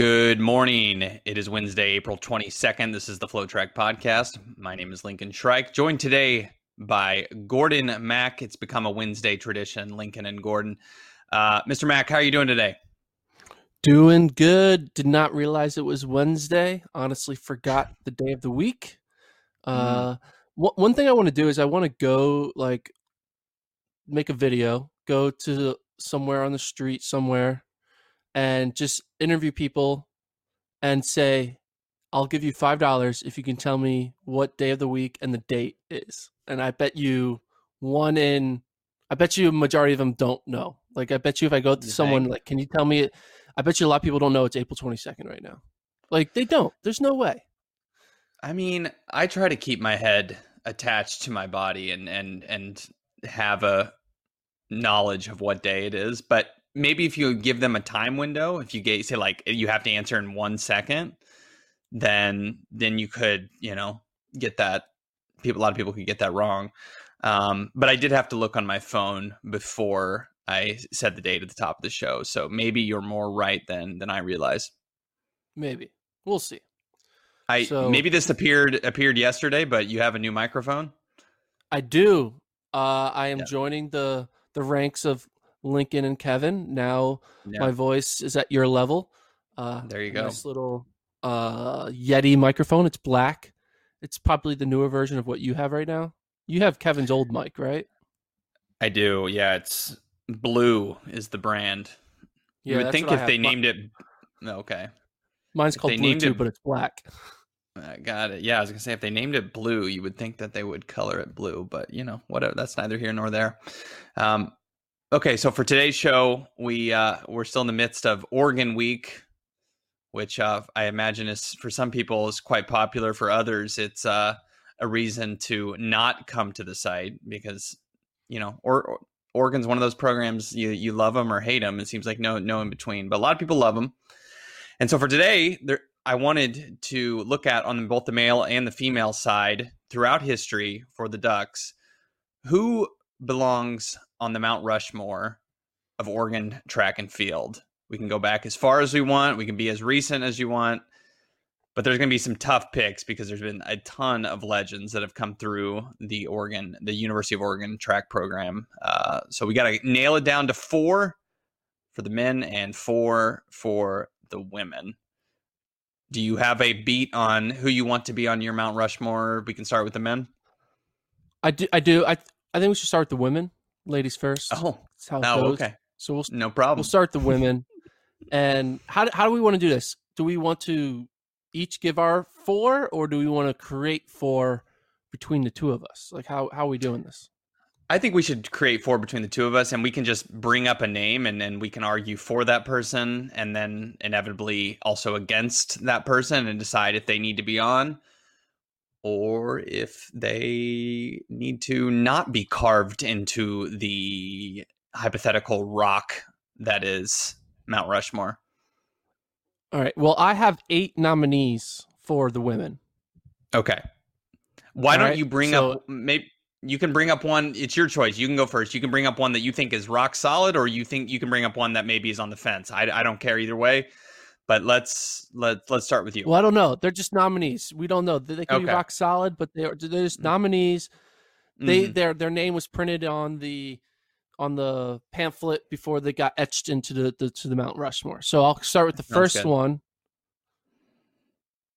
Good morning. It is Wednesday, April 22nd. This is the FloTrack Podcast. My name is Lincoln Shryock, joined today by Gordon Mack. It's become a Wednesday tradition, Lincoln and Gordon. Uh, Mr. Mack, how are you doing today? Doing good. Did not realize it was Wednesday. Honestly, forgot the day of the week. Uh, wh- one thing I want to do is I want to go like make a video, go to somewhere on the street somewhere, and just interview people and say, I'll give you five dollars if you can tell me what day of the week and the date is. And I bet you one in I bet you a majority of them don't know. Like I bet you if I go to You someone think? like, can you tell me it? I bet you a lot of people don't know it's April twenty second right now. Like they don't. There's no way. I mean, I try to keep my head attached to my body and and and have a knowledge of what day it is, but maybe if you give them a time window, if you get say like you have to answer in 1 second, then then you could, you know, get that people a lot of people could get that wrong. Um, but I did have to look on my phone before I said the date at the top of the show. So maybe you're more right than than I realize. Maybe. We'll see. I So- maybe this appeared appeared yesterday, but you have a new microphone. I do. Uh, I am Yeah. joining the the ranks of Lincoln and Kevin. Now Yeah. my voice is at your level. Uh, There you go. Nice little uh, Yeti microphone. It's black. It's probably the newer version of what you have right now. You have Kevin's old mic, right? I do. Yeah, it's Blue is the brand. you would think if they named it okay. mine's if called Blue too, it- but it's black. I got it. Yeah, I was gonna say if they named it blue, you would think that they would color it blue, but you know, whatever. That's neither here nor there. Um, okay, so for today's show, we uh, we're still in the midst of Oregon Week, which uh, I imagine is for some people is quite popular. For others, it's uh, a reason to not come to the site because you know, or, or Oregon's one of those programs you you love them or hate them. It seems like no no in between, but a lot of people love them. And so for today, there I wanted to look at on both the male and the female side throughout history for the Ducks, who belongs on the Mount Rushmore of Oregon track and field. We can go back as far as we want. We can be as recent as you want. But there's going to be some tough picks because there's been a ton of legends that have come through the Oregon, the University of Oregon track program. Uh, so we got to nail it down to four for the men and four for the women. Do you have a beat on who you want to be on your Mount Rushmore? We can start with the men. I do. I do. I I think we should start with the women, ladies first. Oh, That's how it oh, goes. okay, So we'll no problem. We'll start the women. and how do, how do we want to do this? Do we want to each give our four, or do we want to create four between the two of us? Like how how are we doing this? I think we should create four between the two of us, and we can just bring up a name, and then we can argue for that person, and then inevitably also against that person, and decide if they need to be on, or if they need to not be carved into the hypothetical rock that is Mount Rushmore. All right. Well, I have eight nominees for the women. Okay. Why All don't right, you bring so- up maybe you can bring up one it's your choice. You can go first. You can bring up one that you think is rock solid or you think you can bring up one that maybe is on the fence. I, I don't care either way. But let's let let's start with you. Well, I don't know. They're just nominees. We don't know. They can be rock solid, but they're they're just nominees. They Mhm. their their name was printed on the on the pamphlet before they got etched into the, the to the Mount Rushmore. So I'll start with the Sounds first good. one.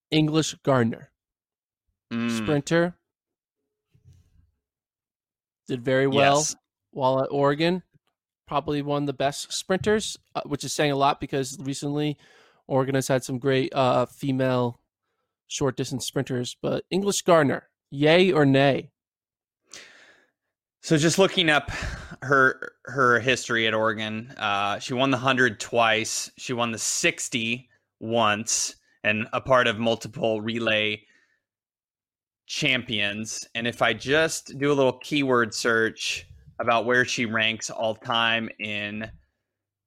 English Gardner, Mm, sprinter, did very well yes. while at Oregon. Probably one of the best sprinters, uh, which is saying a lot because recently Oregon has had some great uh, female short distance sprinters. But English Gardner, yay or nay? So just looking up her her history at Oregon, uh, she won the hundred twice. She won the sixty once, and a part of multiple relay champions. And if I just do a little keyword search about where she ranks all time in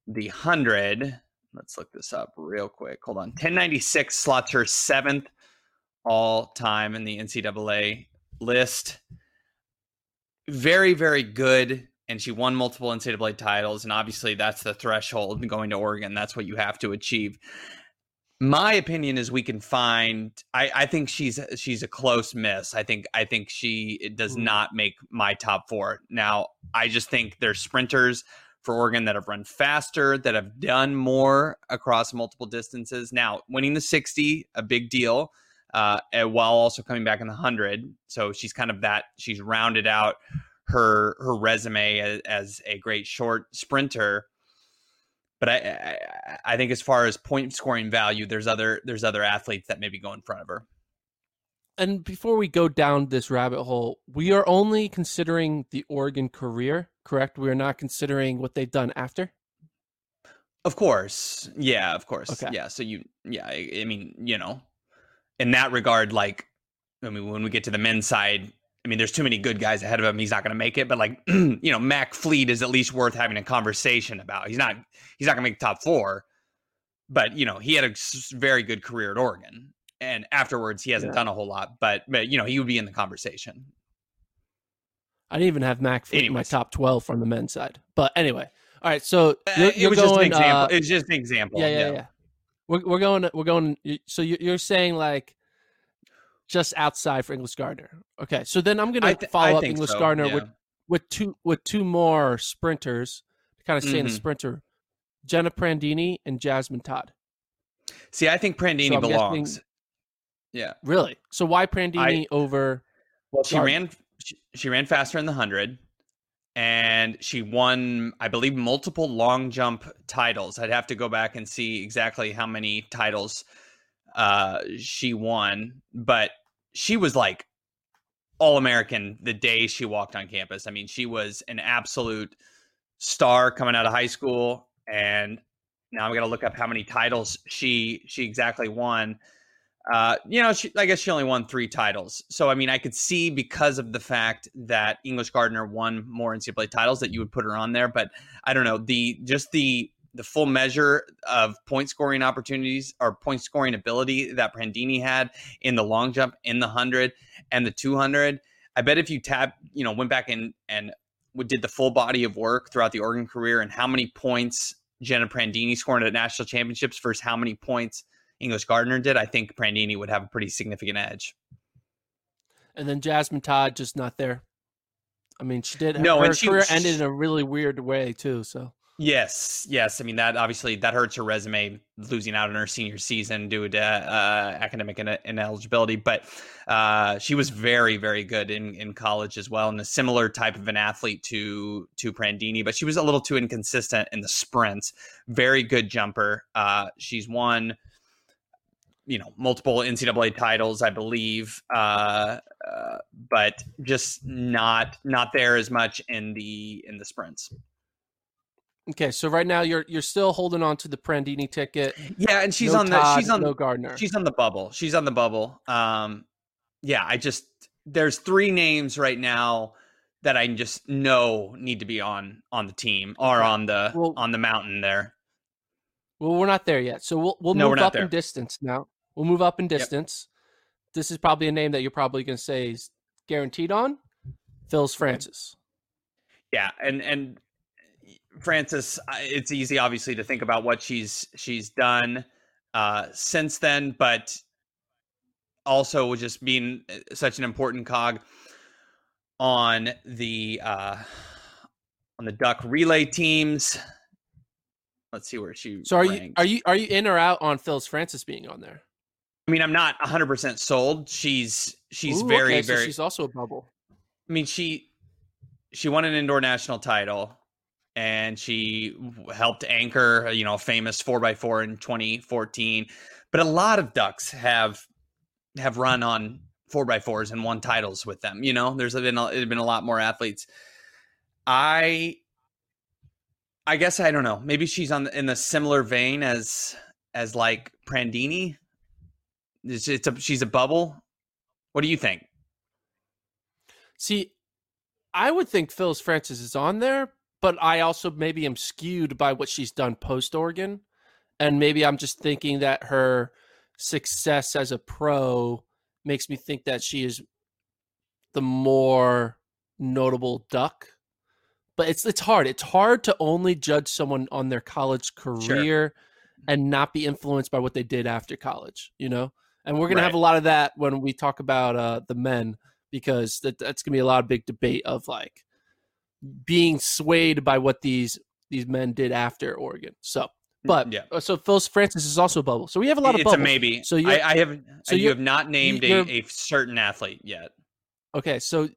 the hundred, let's look this up real quick. Hold on, ten ninety six slots her seventh all time in the NCAA list very, very good. And she won multiple NCAA titles. And obviously, that's the threshold going to Oregon. That's what you have to achieve. My opinion is we can find. I, I think she's she's a close miss. I think I think she does Mm. not make my top four. Now, I just think they're sprinters for Oregon that have run faster, that have done more across multiple distances. Now, winning the 60, a big deal uh, and while also coming back in the hundred. So she's kind of that. She's rounded out her her resume as, as a great short sprinter. But I, I I think as far as point scoring value, there's other there's other athletes that maybe go in front of her. And before we go down this rabbit hole, we are only considering the Oregon career, correct? We are not considering what they've done after. Of course, yeah, of course, Okay. yeah. So you, yeah, I, I mean, you know, in that regard, like, I mean, when we get to the men's side, I mean, there's too many good guys ahead of him. He's not going to make it. But like, you know, Mac Fleet is at least worth having a conversation about. He's not. He's not going to make the top four. But you know, he had a very good career at Oregon, and afterwards, he hasn't Yeah. done a whole lot. But but you know, he would be in the conversation. I didn't even have Mac in my top 12 from the men's side. But anyway, all right. So Uh, you're, it you're was just an example. uh, it was just an example. yeah, yeah, yeah. We're, we're going, we're going. So you- you're saying like just outside for English Gardner. Okay. So then I'm going to th- follow I up English so, Gardner yeah. with, with two, with two more sprinters to kind of stay in the Mhm. sprinter, Jenna Prandini and Jasmine Todd. See, I think Prandini guessing- belongs. Yeah. Really? So why Prandini over? Well, she ran she, she ran faster in the 100 and she won I believe multiple long jump titles. I'd have to go back and see exactly how many titles uh she won, but she was like all American the day she walked on campus. I mean, she was an absolute star coming out of high school and now I'm going to look up how many titles she she exactly won. Uh, you know, she, I guess she only won three titles. So, I mean, I could see because of the fact that English Gardner won more NCAA titles that you would put her on there. But I don't know the just the the full measure of point scoring opportunities or point scoring ability that Prandini had in the long jump, in the hundred and the two hundred. I bet if you tap, you know, went back and and did the full body of work throughout the Oregon career and how many points Jenna Prandini scored at national championships versus how many points English Gardner did, I think Prandini would have a pretty significant edge. And then Jasmine Todd just not there. I mean, she did. No, her and she- career ended in a really weird way too. So Yes, yes. I mean that obviously that hurts her resume losing out on her senior season due to uh, academic in- ineligibility. But uh, she was very, very good in, in college as well, and a similar type of an athlete to to Prandini. But she was a little too inconsistent in the sprints. Very good jumper. Uh, she's won, you know, multiple NCAA titles, I believe, uh, uh, but just not not there as much in the in the sprints. okay, so right now you're you're still holding on to the Prandini ticket. Yeah, and she's No on the Todd, she's on no Gardner. she's on the bubble. She's on the bubble. Um, yeah, I just there's three names right now that I just know need to be on on the team or on the Well- on the mountain there. Well, we're not there yet. So we'll we'll No, move up in distance now. We'll move up in distance. This is probably a name that you're probably going to say is guaranteed on. Phyllis Francis. Yeah, and and Francis, it's easy obviously to think about what she's she's done uh, since then, but also just being uh, such an important cog on the uh, on the duck relay teams. Let's see where she. So are ranked. you are you are you in or out on Phyllis Francis being on there? I mean, I'm not 100 percent sold. She's she's Ooh, very okay, so very. she's also a bubble. I mean, she she won an indoor national title, and she helped anchor you know a famous four x four in 2014. But a lot of ducks have have run on four by fours and won titles with them. You know, there's been a, there's been a lot more athletes. I I guess I don't know. Maybe she's on the, in the similar vein as as like Prandini. It's, it's a she's a bubble. What do you think? See, I would think Phyllis Francis is on there, but I also maybe am skewed by what she's done post Oregon. And maybe I'm just thinking that her success as a pro makes me think that she is the more notable duck. But it's it's hard. It's hard to only judge someone on their college career and not be influenced by what they did after college, you know? And we're gonna have a lot of that when we talk about uh, the men because that, that's gonna be a lot of big debate of like being swayed by what these these men did after Oregon. So, but yeah, uh, so Phil Francis is also a bubble. So we have a lot of it's bubbles. a maybe. So So you're- I, I have so you have not named a, a certain athlete yet. Okay, so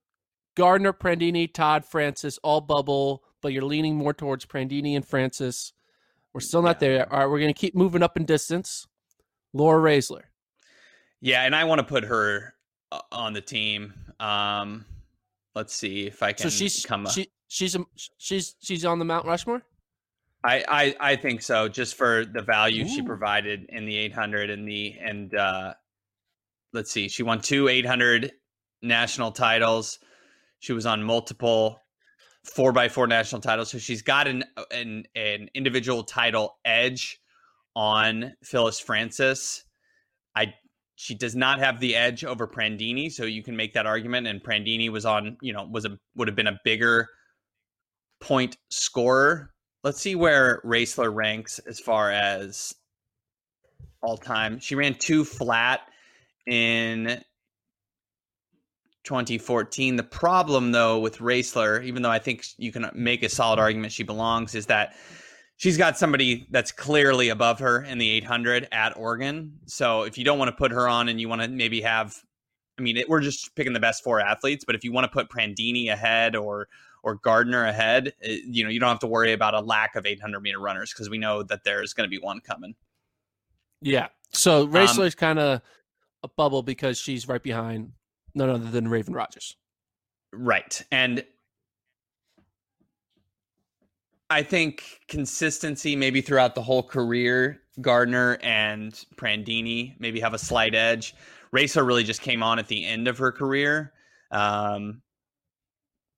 Gardner, Prandini, Todd, Francis, all bubble, but you're leaning more towards Prandini and Francis. We're still not Yeah. there. All right, we're going to keep moving up in distance. Laura Roesler. Yeah, and I want to put her uh, on the team. Um, let's see if I can. So she's come. up. she, she's a, she's she's on the Mount Rushmore. I, I I think so, just for the value she provided in the 800 and the and uh, let's see, she won two 800 national titles. She was on multiple four by four national titles, so she's got an an an individual title edge on Phyllis Francis. I she does not have the edge over Prandini, so you can make that argument. And Prandini was on, you know, was a would have been a bigger point scorer. Let's see where Roesler ranks as far as all time. She ran two flat in 2014. The problem, though, with Roesler, even though I think you can make a solid argument she belongs, is that she's got somebody that's clearly above her in the 800 at Oregon. So if you don't want to put her on and you want to maybe have, I mean, it, we're just picking the best four athletes, but if you want to put Prandini ahead or or Gardner ahead, it, you know, you don't have to worry about a lack of 800 meter runners because we know that there's going to be one coming. Yeah. So um, Roesler's kind of a bubble because she's right behind none other than Raevyn Rogers. Right. And I think consistency, maybe throughout the whole career, Gardner and Prandini maybe have a slight edge. Racer really just came on at the end of her career. Um,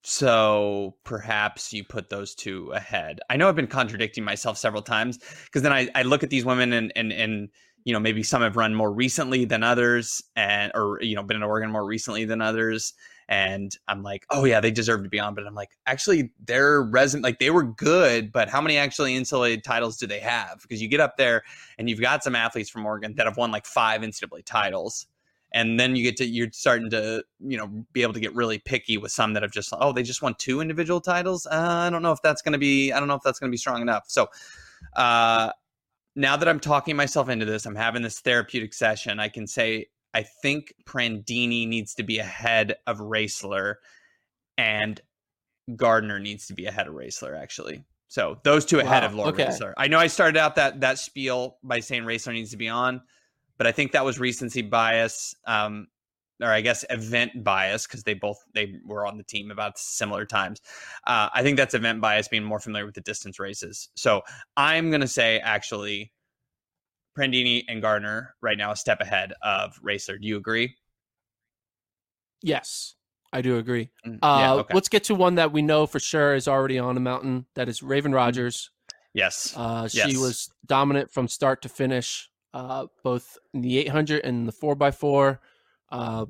so perhaps you put those two ahead. I know I've been contradicting myself several times because then I, I look at these women and, and, and, you know, maybe some have run more recently than others and, or, you know, been in Oregon more recently than others and I'm like, oh yeah, they deserve to be on. But I'm like, actually, their resume, like they were good, but how many actually NCAA titles do they have? Because you get up there and you've got some athletes from Oregon that have won like five NCAA titles, and then you get to you're starting to you know be able to get really picky with some that have just oh they just won two individual titles. Uh, I don't know if that's going to be I don't know if that's going to be strong enough. So. uh now that I'm talking myself into this, I'm having this therapeutic session. I can say I think Prandini needs to be ahead of Roesler, and Gardner needs to be ahead of Roesler. Actually, so those two ahead Wow, of Laura okay. Roesler. I know I started out that that spiel by saying Roesler needs to be on, but I think that was recency bias, um, or I guess event bias because they both they were on the team about similar times. Uh, I think that's event bias, being more familiar with the distance races. So I'm gonna say actually. Prandini and Gardner right now a step ahead of Racer. Do you agree? Yes, I do agree. Mm, Uh, yeah. Okay. Let's get to one that we know for sure is already on a mountain. That is Raevyn Rogers. Yes. Uh, She Yes. was dominant from start to finish, uh, both in the 800 and the 4x4. Uh,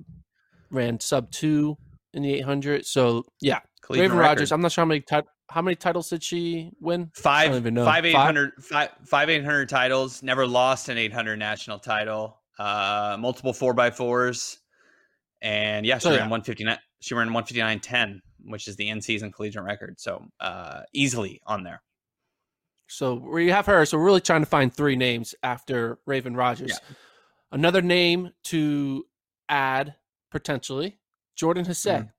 ran sub two in the 800. So, yeah, Cleveland Raven. Rogers. I'm not sure how many, ti- how many titles did she win? Five, I don't even know. five, Five? eight hundred, five, five, eight hundred titles. Never lost an eight hundred national title. Uh, multiple four by fours, and yeah, she So, ran yeah. one fifty nine. She ran one fifty nine ten which is the in season collegiate record. So uh, easily on there. So we have her. So we're really trying to find three names after Raevyn Rogers. Yeah. Another name to add potentially Jordan Hasay. Mm.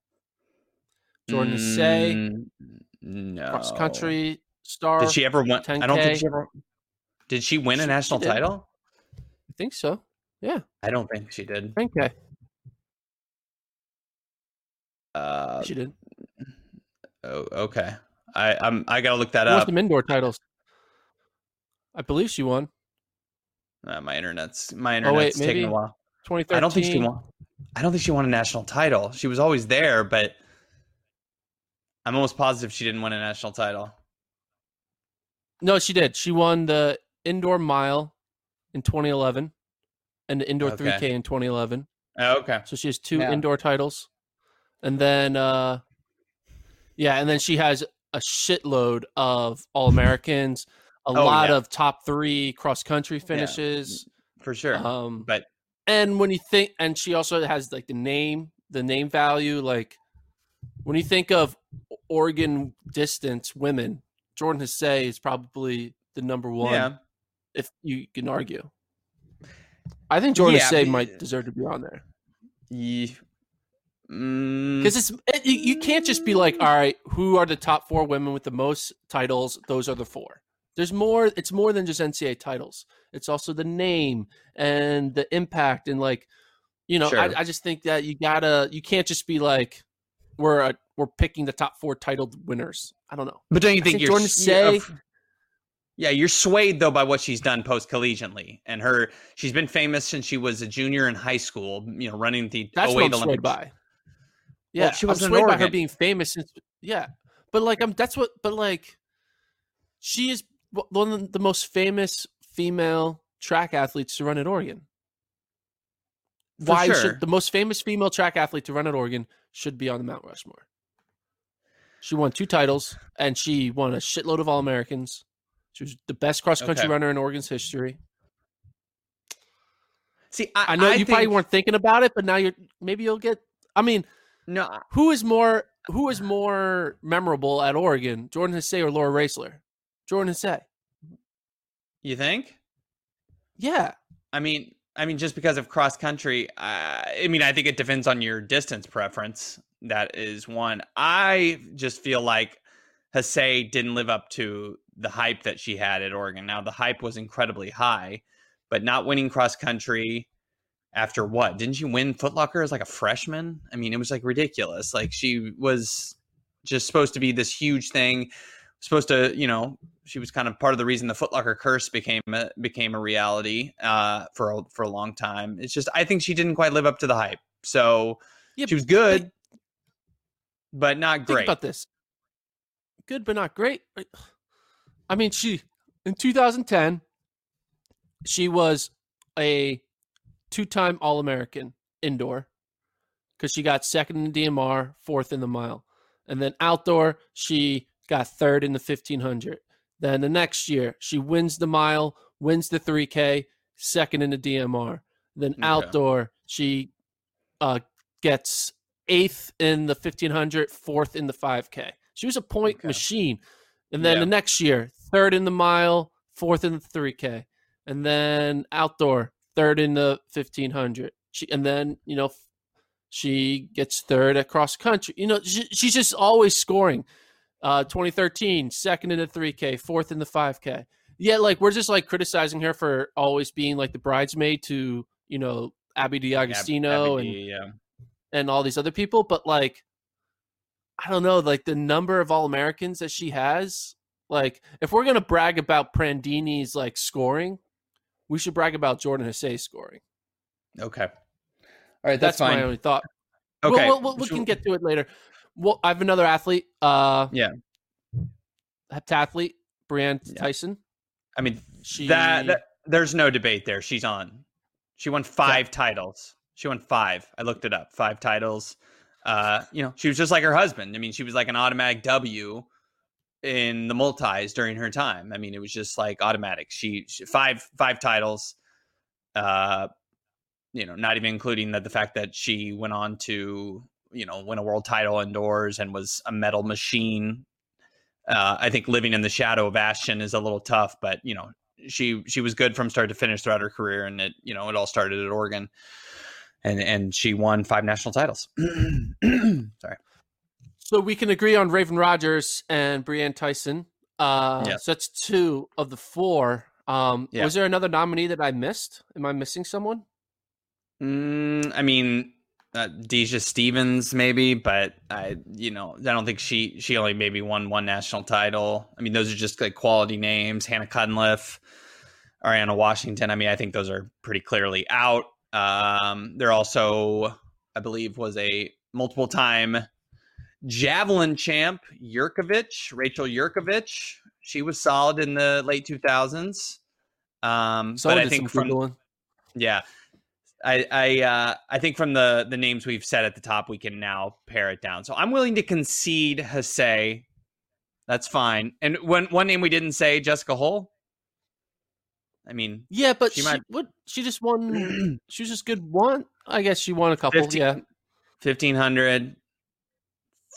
Jordan Hasay, mm, no. cross country star. Did she ever win? I don't think she ever. Did she win a national title? I think so. Yeah. I don't think she did. 10K. Uh, she did. Oh, okay. I I'm I gotta look that What's up. the indoor titles? I believe she won. Uh, my internet's my internet's oh, wait, taking a while. 2013. I don't think she won. I don't think she won a national title. She was always there, but I'm almost positive she didn't win a national title. No, she did. She won the indoor mile in 2011 and the indoor okay. 3K in 2011. Oh, okay. So she has two yeah. indoor titles. And then uh yeah, and then she has a shitload of all Americans, a oh, lot yeah. of top 3 cross country finishes. Yeah, for sure. Um but and when you think and she also has like the name, the name value like when you think of Oregon distance women, Jordan Hasay is probably the number one. Yeah. If you can argue. I think Jordan yeah, Say might deserve to be on there. Yeah. Because mm. it's it, you can't just be like, all right, who are the top four women with the most titles? Those are the four. There's more. It's more than just NCAA titles. It's also the name and the impact and like, you know, sure. I, I, just think that you gotta. You can't just be like, we're a, we're picking the top four titled winners. I don't know. But don't you think, think Jordan Say? Yeah, you're swayed though by what she's done post collegiately, and her she's been famous since she was a junior in high school. You know, running the that's what I'm Olympics. swayed by. Yeah, well, she was swayed by her being famous since. Yeah, but like I'm that's what. But like, she is one of the most famous female track athletes to run at Oregon. For Why sure. should the most famous female track athlete to run at Oregon should be on the Mount Rushmore? She won two titles and she won a shitload of All Americans. She was the best cross country okay. runner in Oregon's history. See, I, I know I you think... probably weren't thinking about it, but now you're maybe you'll get. I mean, no, who is more who is more memorable at Oregon, Jordan Hasay or Laura Roesler? Jordan Hasay. You think? Yeah. I mean, I mean, just because of cross country, uh, I mean, I think it depends on your distance preference. That is one. I just feel like Hasay didn't live up to the hype that she had at Oregon. Now the hype was incredibly high, but not winning cross country after what? Didn't she win Footlocker as like a freshman? I mean, it was like ridiculous. Like she was just supposed to be this huge thing, supposed to, you know, she was kind of part of the reason the Footlocker curse became a, became a reality uh, for a, for a long time. It's just I think she didn't quite live up to the hype. So yeah, she was good, but, but not great. About this good but not great. I mean, she in 2010 she was a two-time All-American indoor because she got second in the DMR, fourth in the mile, and then outdoor she got third in the 1500. Then the next year she wins the mile, wins the 3K, second in the DMR. Then okay. outdoor she uh, gets eighth in the 1500, fourth in the 5K. She was a point okay. machine. And then yeah. the next year, third in the mile, fourth in the 3K. And then outdoor, third in the 1500. She, and then, you know, she gets third at cross country. You know, she, she's just always scoring. Uh, 2013, second in the 3K, fourth in the 5K. Yeah, like we're just like criticizing her for always being like the bridesmaid to, you know, Abby D'Agostino Abby, and yeah. and all these other people, but like I don't know, like the number of All Americans that she has. Like, if we're gonna brag about Prandini's like scoring, we should brag about Jordan Hasay scoring. Okay. All right, that's, that's my only thought. Okay, we'll, we'll, we can get to it later. Well, I have another athlete. Uh, yeah, heptathlete Brianne yeah. Theisen. I mean, she that, that, there's no debate there. She's on. She won five yeah. titles. She won five. I looked it up. Five titles uh, you know, she was just like her husband. I mean, she was like an automatic W in the multis during her time. I mean, it was just like automatic. She, she five five titles. Uh, you know, not even including the, the fact that she went on to you know, win a world title indoors and was a medal machine. Uh, I think living in the shadow of Ashton is a little tough, but you know, she she was good from start to finish throughout her career, and it you know it all started at Oregon, and and she won five national titles. Sorry. So we can agree on Raevyn Rogers and Brianne Theisen. Uh, Yeah. So that's two of the four. Um, Yeah. Was there another nominee that I missed? Am I missing someone? Mm, I mean, uh, Deja Stevens maybe, but I, you know, I don't think she she only maybe won one national title. I mean, those are just like quality names. Hannah Cunliffe, Ariana Washington. I mean, I think those are pretty clearly out. Um, there also, I believe, was a multiple time javelin champ, Yurkovich, Rachel Yurkovich. She was solid in the late two thousands. Um, So but I think from yeah. I I uh, I think from the the names we've said at the top, we can now pare it down. So I'm willing to concede Hase. That's fine. And one one name we didn't say, Jessica Hull. I mean, Yeah, but she she, might- what? She just won. she was just good one. I guess she won a couple. 15 yeah. 1500,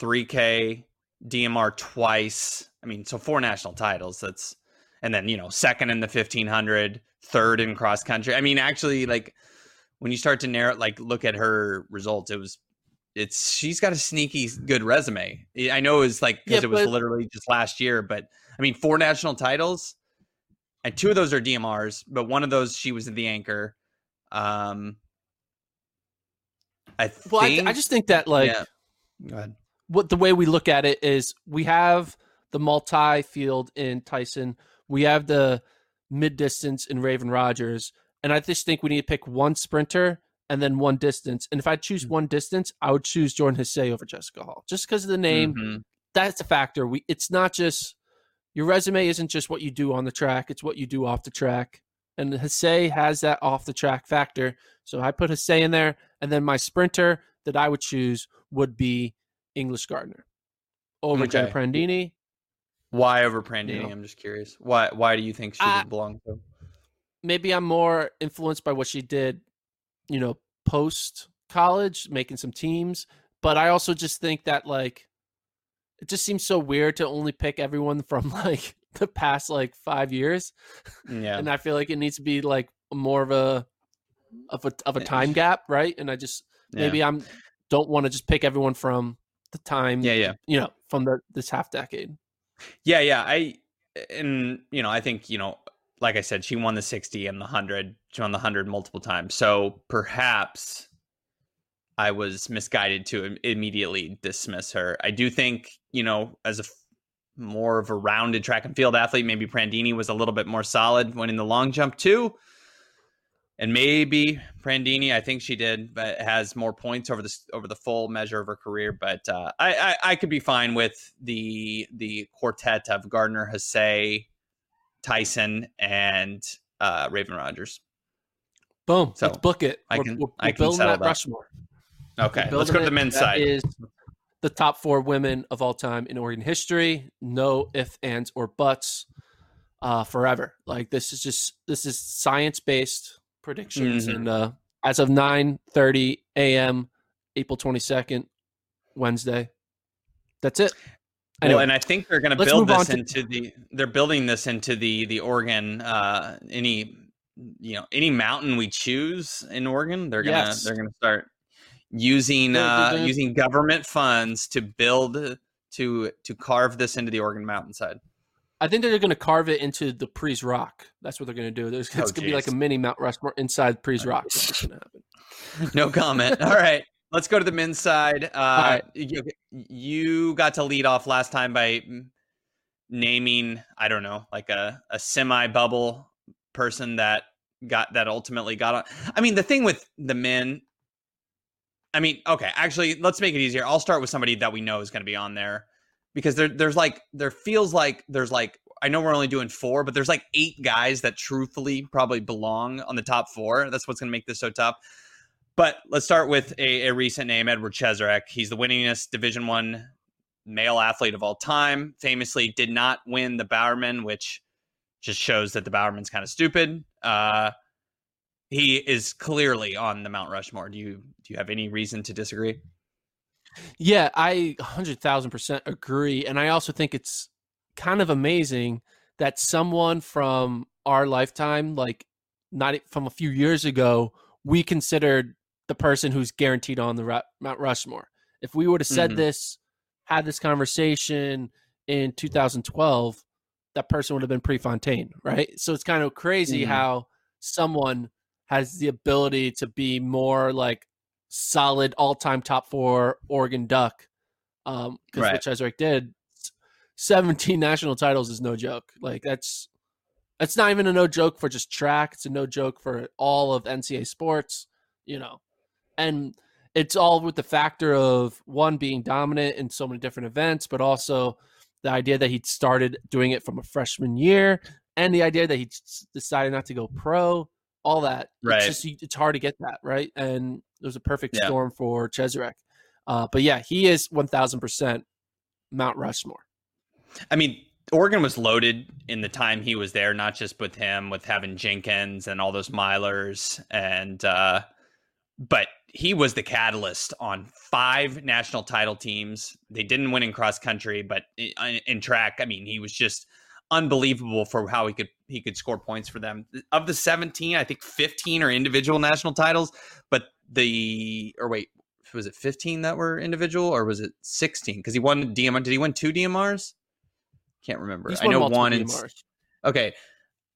3K, DMR twice. I mean, so four national titles. That's and then you know second in the 1500, third in cross country. I mean, actually, like when you start to narrow, like look at her results, it was. It's she's got a sneaky good resume. I know it was like because Yeah, it was but- literally just last year, but I mean four national titles, and two of those are DMRs, but one of those she was the anchor. Um, I Well, I, think I just think that like yeah. Go ahead. what the way we look at it is we have the multi field in Theisen, we have the mid distance in Raevyn Rogers, and I just think we need to pick one sprinter and then one distance. And if I Mm. choose one distance, I would choose Jordan Hasay over Jessica Hull, just because of the name. Mhm. That's a factor. We it's not just your resume isn't just what you do on the track; it's what you do off the track. And Hasay has that off the track factor. So I put Hasay in there, and then my sprinter that I would choose would be English Gardner over Jenna Prandini. Why over Prandini? know. I'm just curious. Why Why do you think she I- would belong to? Maybe I'm more influenced by what she did, you know, post college, making some teams. But I also just think that like it just seems so weird to only pick everyone from like the past like five years. Mm, yeah. and I feel like it needs to be like more of a of a of a Yeah. time gap, right? And I just yeah. maybe I'm don't want to just pick everyone from the time, Yeah. Yeah. you know, from the this half decade. Yeah. Yeah. I and you know I think you know like I said she won the 60 and the 100. She won the 100 multiple times. So perhaps I was misguided to immediately dismiss her. I do think you know as a more of a rounded track and field athlete, maybe Prandini was a little bit more solid when in the long jump too. and maybe Prandini, I think she did, but has more points over this over the full measure of her career. But uh, I, I I could be fine with the the quartet of Gardner, Hasay, Theisen, and uh, Raevyn Rogers. Boom. So, let's book it. I we're, can- we're, I can building that. Rushmore. Okay, let's go to the men's side. is the top four women of all time in Oregon history. No ifs, ands, or buts. Uh, forever. Like this is just this is science based predictions, Mhm. and uh, as of nine thirty a.m. April twenty second, Wednesday. That's it. Anyway, Well, and I think they're going to build this to- into the. They're building this into the the Oregon. Uh, any you know any mountain we choose in Oregon, they're gonna Yes. they're gonna start using uh, using government funds to build to to carve this into the Oregon mountainside. I think they're going to carve it into the Pre's Rock. That's what they're going to do. There's it's Oh, going to be like a mini Mount Rushmore inside Pre's Rock. That's going to happen. No comment. All right, let's go to the men's side. Uh, right. you, you got to lead off last time by naming I don't know like a a semi bubble person that got that ultimately got on. I mean, the thing with the men. I mean, okay, actually, let's make it easier. I'll start with somebody that we know is going to be on there because there, there's like there feels like there's like I know we're only doing four, but there's like eight guys that truthfully probably belong on the top four. That's what's going to make this so tough. But let's start with a, a recent name, Edward Cheserek. He's the winningest Division One male athlete of all time. Famously, did not win the Bowerman, which just shows that the Bowerman's kind of stupid. Uh, he is clearly on the Mount Rushmore. Do you do you have any reason to disagree? Yeah, I 100,000% agree. And I also think it's kind of amazing that someone from our lifetime, like not from a few years ago, we considered the person who's guaranteed on the Mount Rushmore. If we would have said mm-hmm. this, had this conversation in 2012, that person would have been Prefontaine, right? So it's kind of crazy mm-hmm. how someone has the ability to be more like solid all-time top four Oregon Duck. Um, because right. what Cheserek did, 17 national titles is no joke. Like that's that's not even a no joke for just track. It's a no joke for all of NCAA sports, you know. And it's all with the factor of one being dominant in so many different events, but also the idea that he started doing it from a freshman year and the idea that he decided not to go pro all that. Right. It's just it's hard to get that right, and it was a perfect yeah. storm for Cheserek. Uh, but yeah, he is one thousand percent Mount Rushmore. I mean, Oregon was loaded in the time he was there, not just with him, with having Jenkins and all those milers, and uh, but he was the catalyst on five national title teams. They didn't win in cross country, but in, in track, I mean, he was just unbelievable for how he could he could score points for them. Of the 17, I think 15 are individual national titles, but the or wait, was it 15 that were individual or was it 16? Because he won DMR. Did he win two DMRs? Can't remember. I know one. In, okay.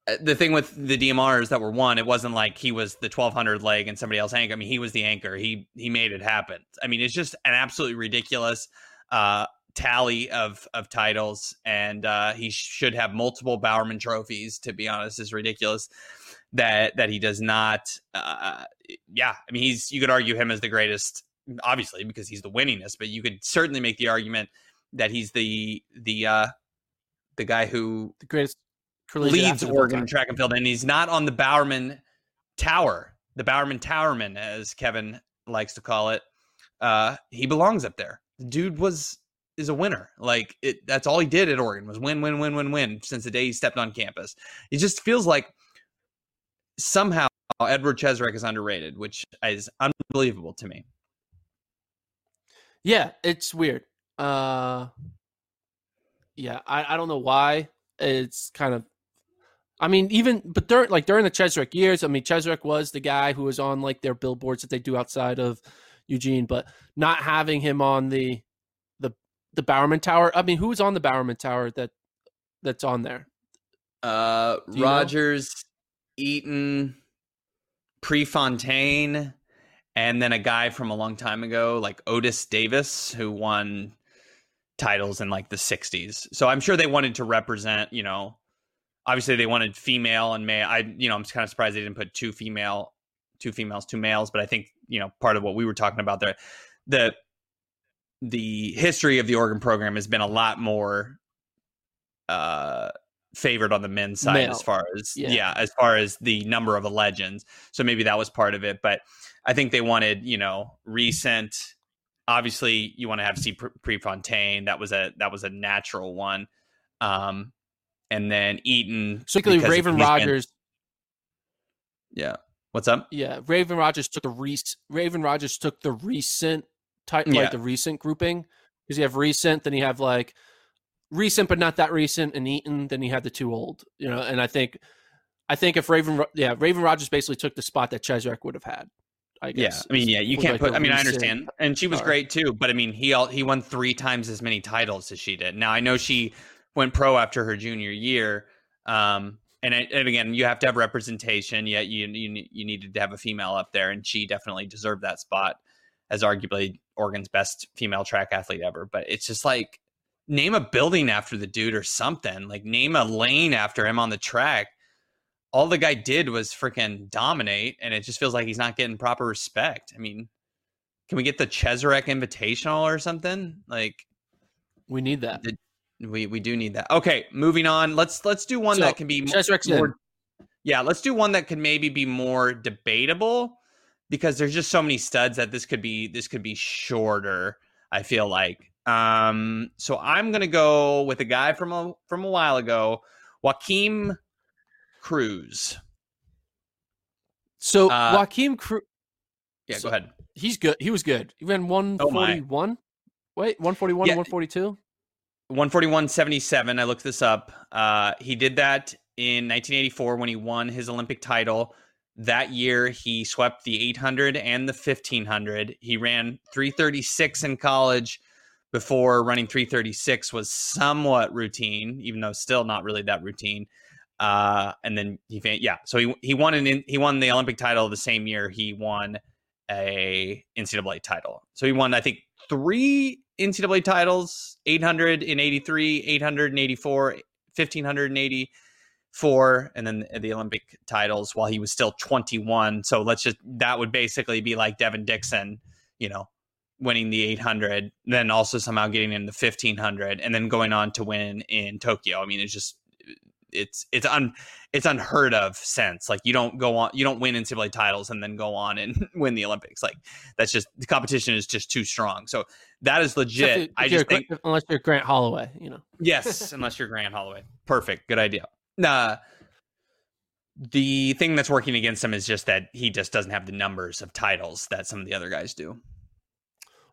Uh, the thing with the DMRs that were won, it wasn't like he was the 1200 leg and somebody else anchor. I mean, he was the anchor. He he made it happen. I mean, it's just an absolutely ridiculous uh, tally of of titles, and uh, he should have multiple Bowerman trophies. To be honest, is ridiculous that that he does not. Uh, yeah, I mean, he's you could argue him as the greatest, obviously because he's the winningest, but you could certainly make the argument that he's the the uh, the guy who the greatest leads Oregon track and field, and he's not on the Bowerman Tower, the Bowerman Towerman, as Kevin likes to call it. Uh, he belongs up there. The dude was is a winner. Like it, that's all he did at Oregon was win, win, win, win, win since the day he stepped on campus. It just feels like somehow Edward Cheserek is underrated, which is unbelievable to me. Yeah, it's weird. Uh, yeah, I, I don't know why. It's kind of I mean, even but during like during the Cheserek years, I mean, Cheserek was the guy who was on like their billboards that they do outside of Eugene, but not having him on the the Bowerman Tower. I mean, who's on the Bowerman Tower that that's on there? Uh, Rogers, know? Eaton, Prefontaine, and then a guy from a long time ago, like Otis Davis, who won titles in like the 60s. So I'm sure they wanted to represent, you know, obviously they wanted female and male. I, you know, I'm kind of surprised they didn't put two female, two females, two males, but I think, you know, part of what we were talking about there, the the history of the Oregon program has been a lot more uh, favored on the men's side Male. as far as yeah. yeah. as far as the number of legends. So maybe that was part of it, but I think they wanted you know recent. Obviously, you want to have C. Prefontaine. That was a that was a natural one. Um, and then Eaton, So particularly Raevyn Rogers. Been, yeah. What's up? Yeah, Raevyn Rogers took the recent. Raevyn Rogers took the recent type yeah. like the recent grouping because you have recent, then you have like recent but not that recent, and Eaton. Then you have the two old. You know, and I think I think if Raevyn, yeah, Raevyn Rogers basically took the spot that Cheserek would have had. I guess. Yeah, I mean, yeah, you can't like put. I mean, I understand, and she was great too. But I mean, he all, he won three times as many titles as she did. Now I know she went pro after her junior year. Um, and, and again, you have to have representation. Yet you, you you needed to have a female up there, and she definitely deserved that spot as arguably Oregon's best female track athlete ever. But it's just like name a building after the dude or something. Like name a lane after him on the track. All the guy did was freaking dominate, and it just feels like he's not getting proper respect. I mean, can we get the Cheserek Invitational or something? Like, we need that. The, we we do need that. Okay, moving on. Let's let's do one so, that can be Cheserek's more. Yeah, let's do one that can maybe be more debatable because there's just so many studs that this could be this could be shorter. I feel like. Um, so I'm gonna go with a guy from a from a while ago, Joaquim Cruz. So uh, Joaquim Cruz. Yeah, go ahead. He's good. He was good. He ran 141. Wait, 141 Yeah. and 142? 141.77. I looked this up. Uh, he did that in 1984 when he won his Olympic title. That year, he swept the 800 and the 1500. He ran 336 in college before running 336 was somewhat routine, even though still not really that routine. Uh, and then he, yeah, so he he won an he won the Olympic title the same year he won a NCAA title. So he won, I think, three NCAA titles 800 in 83, 884, 1584, and then the Olympic titles while he was still 21. So let's just, that would basically be like Devin Dixon, you know, winning the 800, then also somehow getting in the 1500, and then going on to win in Tokyo. I mean, it's just, it's it's un it's unheard of sense like you don't go on you don't win in NCAA titles and then go on and win the Olympics like that's just the competition is just too strong. So that is legit. Except if I just think unless you're Grant Holloway, you know. yes unless you're Grant Holloway. Perfect. Good idea. Uh, the thing that's working against him is just that he just doesn't have the numbers of titles that some of the other guys do.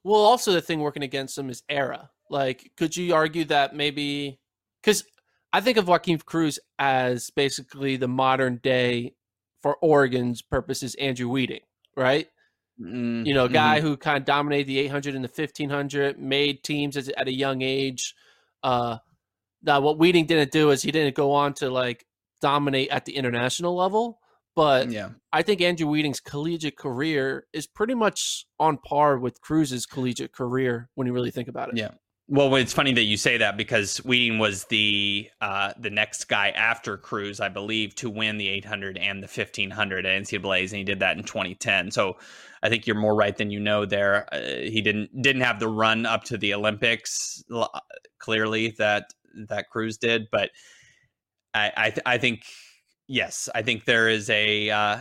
Well, also the thing working against him is era. Like, could you argue that maybe because I think of Joaquim Cruz as basically the modern day, for Oregon's purposes, Andrew Wheating, right? You know, a guy who kind of dominated the 800 and the 1500, made teams at a young age. Uh, now, what Wheating didn't do is he didn't go on to like dominate at the international level, but yeah I think Andrew Wheating's collegiate career is pretty much on par with Cruz's collegiate career when you really think about it. Yeah. Well, it's funny that you say that because Wheating was the uh, the next guy after Cruz, I believe, to win the 800 and the 1500 at NCAA's, and he did that in 2010. So I think you're more right than you know. There, uh, he didn't didn't have the run up to the Olympics clearly that that Cruz did, but I I, th- I think yes, I think there is a uh,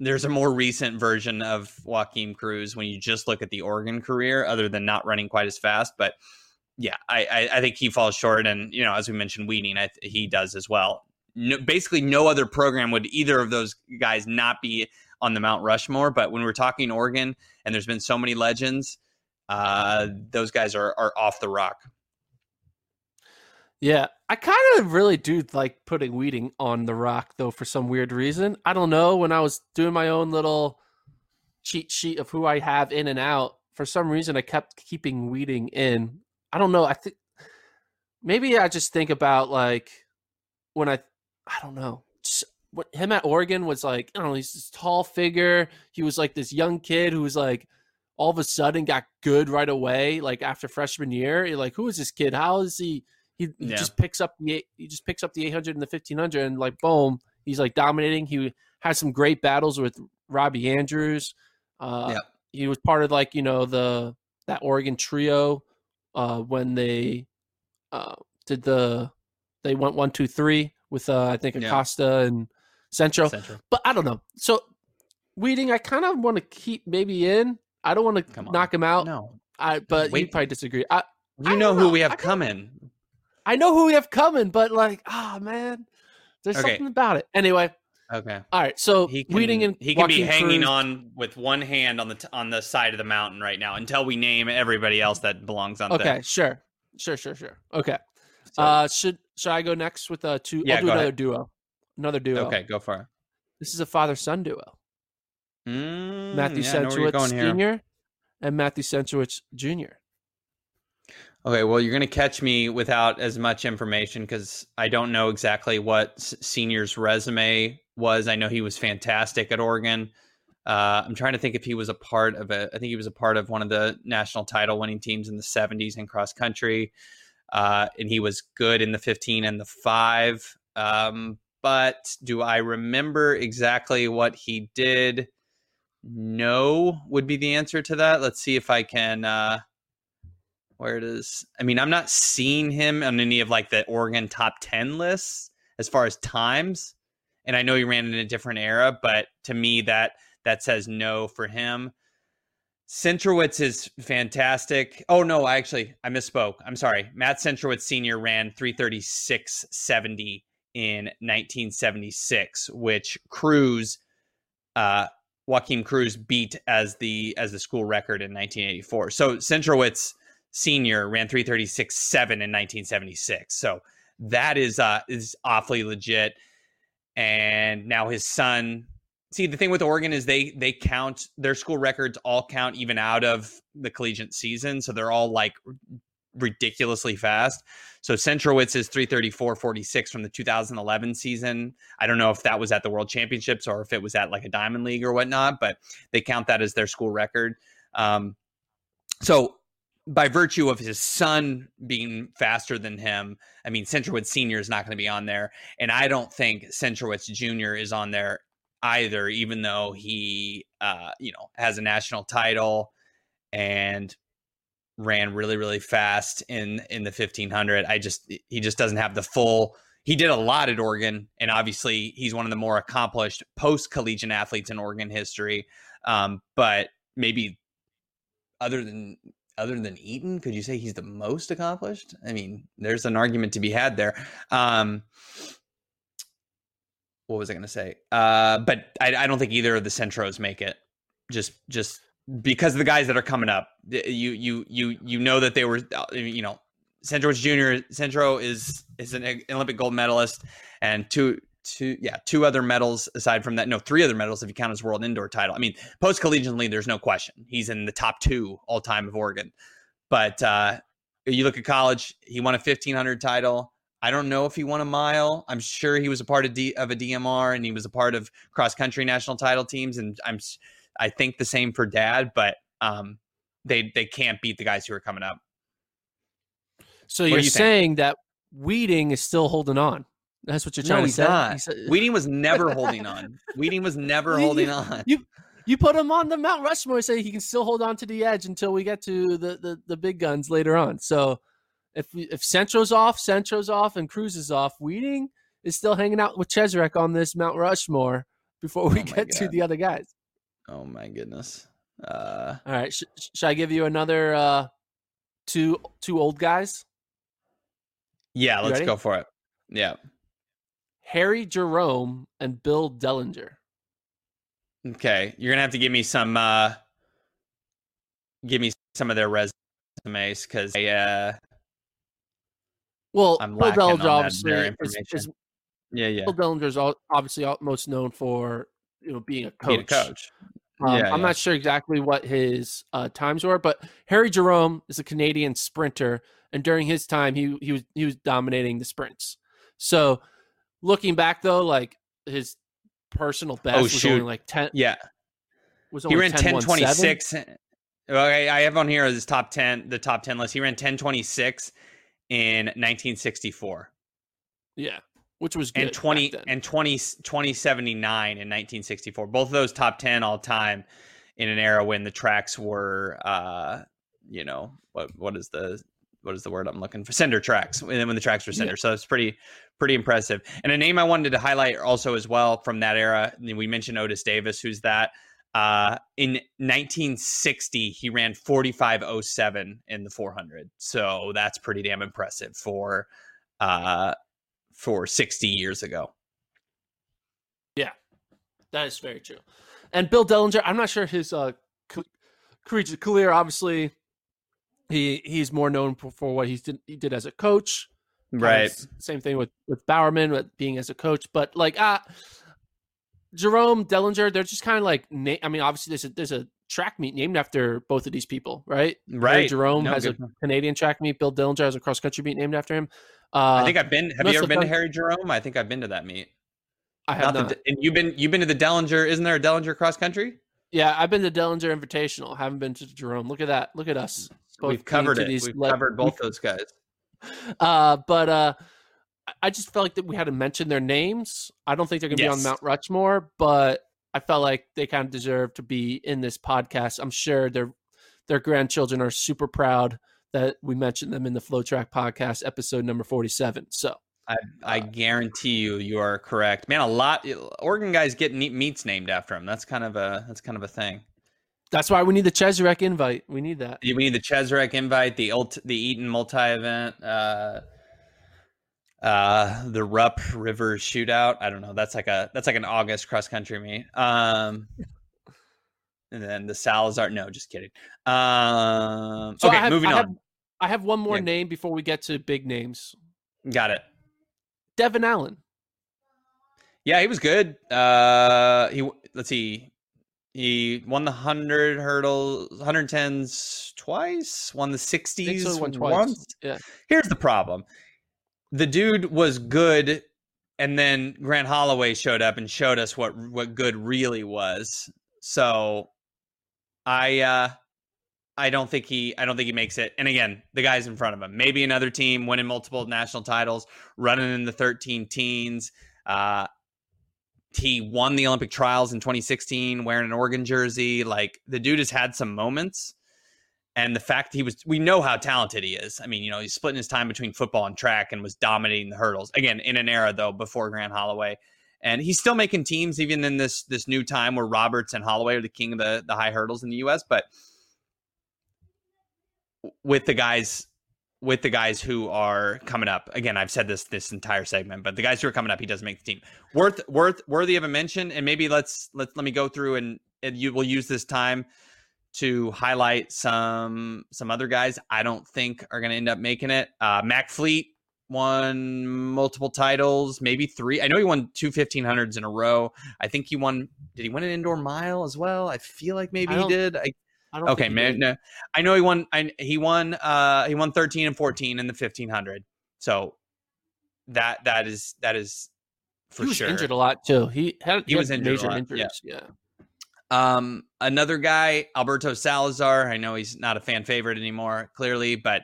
there's a more recent version of Joaquim Cruz when you just look at the Oregon career, other than not running quite as fast. But yeah, I, I, I think he falls short, and you know, as we mentioned, Wheating, I, he does as well. No, basically, no other program would either of those guys not be on the Mount Rushmore. But when we're talking Oregon, and there's been so many legends, uh, those guys are are off the rock. Yeah, I kind of really do like putting Wheating on the rock though for some weird reason. I don't know. When I was doing my own little cheat sheet of who I have in and out, for some reason I kept keeping Wheating in. I don't know. I think maybe I just think about like when I I don't know. Just, what him at Oregon was like, I don't know, he's this tall figure. He was like this young kid who was like all of a sudden got good right away, like after freshman year. Like, who is this kid? How is he? He, he Yeah. just picks up the he just picks up the 800 and the 1500 and like boom, he's like dominating. He had some great battles with Robbie Andrews. Uh, Yeah. He was part of like you know the that Oregon trio uh, when they uh, did the they went one two three with uh, I think Yeah. Acosta and Centro Central. but I don't know. So Wheating, I kind of want to keep maybe in. I don't want to knock him out. No, I but you probably disagree. I you I know who know. we have coming. I know who we have coming, but like, ah man, there's Okay. something about it. Anyway, Okay. all right. So he can, Wheating and he can be hanging Cruz- on with one hand on the t- on the side of the mountain right now until we name everybody else that belongs on the Okay, there. sure, sure, sure, sure. Okay. So- uh, should should I go next with uh two? Yeah, I'll do another ahead. duo. Another duo. okay, go for it. This is a father son duo. Mm, Matthew yeah, I know Centrowitz here. Senior and Matthew Centrowitz Junior. Okay, well, you're going to catch me without as much information because I don't know exactly what Senior's resume was. I know he was fantastic at Oregon. Uh, I'm trying to think if he was a part of it. I think he was a part of one of the national title winning teams in the 70s in cross country. Uh, and he was good in the 15 and the 5. Um, but do I remember exactly what he did? No, would be the answer to that. Let's see if I can. Uh, where it is. I mean, I'm not seeing him on any of like the Oregon top 10 lists as far as times. And I know he ran in a different era, but to me that that says no for him. Centrowitz is fantastic. Oh no, I actually I misspoke. I'm sorry. Matt Centrowitz senior ran 336.70 in 1976, which Cruz uh Joaquim Cruz beat as the as the school record in 1984. So Centrowitz Sr. ran 336 7 in 1976. So that is uh, is awfully legit. And now his son. See, the thing with Oregon is they they count their school records all count even out of the collegiate season, so they're all like ridiculously fast. So Centrowitz is 334.46 from the 2011 season. I don't know if that was at the World Championships or if it was at like a Diamond League or whatnot, but they count that as their school record. Um, so by virtue of his son being faster than him, I mean Centrowitz Senior is not going to be on there, and I don't think Centrowitz Junior is on there either, even though he, uh, you know, has a national title and ran really really fast in in the 1500 i just he just doesn't have the full he did a lot at oregon and obviously he's one of the more accomplished post collegiate athletes in oregon history um, but maybe other than other than eaton could you say he's the most accomplished? I mean there's an argument to be had there. Um, what was i going to say? Uh, but I, I don't think either of the centros make it. Just just because of the guys that are coming up, you you you you know that they were uh, you know Centro Junior Centro is is an Olympic gold medalist and two two yeah two other medals aside from that no three other medals if you count his world indoor title. I mean post collegiately there's no question he's in the top two all time of Oregon, but uh, you look at college he won a 1500 title. I don't know if he won a mile. I'm sure he was a part of D, of a DMR and he was a part of cross country national title teams and I'm I think the same for Dad, but um, they they can't beat the guys who are coming up. So you're you saying that Wheating is still holding on. That's what you're trying no, to say. Not. Said, Wheating was never holding on. Wheating was never holding on. You you put him on the Mount Rushmore, say he can still hold on to the edge until we get to the the, the big guns later on. So if if Centro's off, Centro's off, and Cruz is off, Wheating is still hanging out with Cheserek on this Mount Rushmore before we oh get God. to the other guys. Oh my goodness. Uh, All right. Sh- should I give you another uh, two two old guys? Yeah, let's go for it. Yeah. Harry Jerome and Bill Dellinger. Okay, you're gonna have to give me some. uh Give me some of their resumes because I. uh Well, I'm Bill Dellinger obviously is, is, yeah, yeah. Bill Dellinger is obviously most known for you know being a coach. Being a coach. Um, yeah, I'm yeah. not sure exactly what his uh, times were, but Harry Jerome is a Canadian sprinter, and during his time, he he was he was dominating the sprints. So, looking back though, like his personal best oh, was shoot. only like ten. Yeah, was he ran ten twenty six. Okay, I have on here his top ten, the top ten list. He ran ten twenty six in 1964. Yeah which was and 20 and 20 2079 in 1964 both of those top 10 all time in an era when the tracks were uh you know what what is the what is the word I'm looking for? Cinder tracks. And then when the tracks were cinder, yeah. so it's pretty pretty impressive. And a name I wanted to highlight also as well from that era. We mentioned Otis Davis, who's that. Uh, in 1960, he ran 45:07 in the 400. So that's pretty damn impressive for uh, for 60 years ago. Yeah, that is very true. And Bill Dellinger, I'm not sure his uh, career. Obviously, he he's more known for, what he did, he did as a coach. Right. same thing with with Bowerman, with being as a coach. But like, uh Jerome Dellinger, they're just kind of like. Na- I mean, obviously, there's a there's a track meet named after both of these people, right? Right. Jerome no, has a Canadian track meet. Bill Dellinger has a cross country meet named after him. Uh, I think I've been. Have you ever been to Harry Jerome? I think I've been to that meet. I have not. not. and you've been you've been to the Dellinger. Isn't there a Dellinger cross country? Yeah, I've been to Dellinger Invitational. Haven't been to Jerome. Look at that. Look at us. We've covered it. We've le- covered both those guys. Uh, but uh, I just felt like that we had to mention their names. I don't think they're going to yes. be on Mount Rushmore, but I felt like they kind of deserve to be in this podcast. I'm sure their their grandchildren are super proud that we mentioned them in the FloTrack podcast episode number 47. So I, I uh, guarantee you, you are correct, man. A lot Oregon guys get meats named after them. That's kind of a that's kind of a thing. That's why we need the Cheserek invite. We need that. We need the Cheserek invite, the ult, the Eaton multi event, uh, uh, the Rupp River shootout. I don't know. That's like a that's like an August cross country meet. Um, and then the Salazar. No, just kidding. Um, okay, have, moving on. I have one more Yeah. name before we get to big names. Got it. Devin Allen. Yeah, he was good. Uh, he let's see, he won the hundred hurdles, hundred tens twice. Won the sixties so, won twice. once. Yeah. Here's the problem: the dude was good, and then Grant Holloway showed up and showed us what what good really was. So, I uh, I don't think he I don't think he makes it. And again, the guys in front of him, maybe another team winning multiple national titles, running in the 13 teens. Uh, he won the Olympic trials in 2016 wearing an Oregon jersey. Like the dude has had some moments. And the fact he was, we know how talented he is. I mean, you know, he's splitting his time between football and track and was dominating the hurdles. Again, in an era though before Grant Holloway, and he's still making teams even in this this new time where Roberts and Holloway are the king of the the high hurdles in the U.S. But with the guys with the guys who are coming up. Again, I've said this this entire segment, but the guys who are coming up, he doesn't make the team. Worth worth worthy of a mention, and maybe let's let's let me go through and, and you will use this time to highlight some some other guys I don't think are going to end up making it. Uh, Mac Fleet won multiple titles, maybe three. I know he won two 1500s in a row. I think he won. Did he win an indoor mile as well? I feel like maybe he did. I I don't okay, man. No, I know he won. I, he won. Uh, he won thirteen and fourteen in the fifteen hundred. So that that is that is for sure. he was sure. injured a lot too. He had He was had injured a major lot, yeah. Yeah. Um, another guy, Alberto Salazar. I know he's not a fan favorite anymore, clearly, but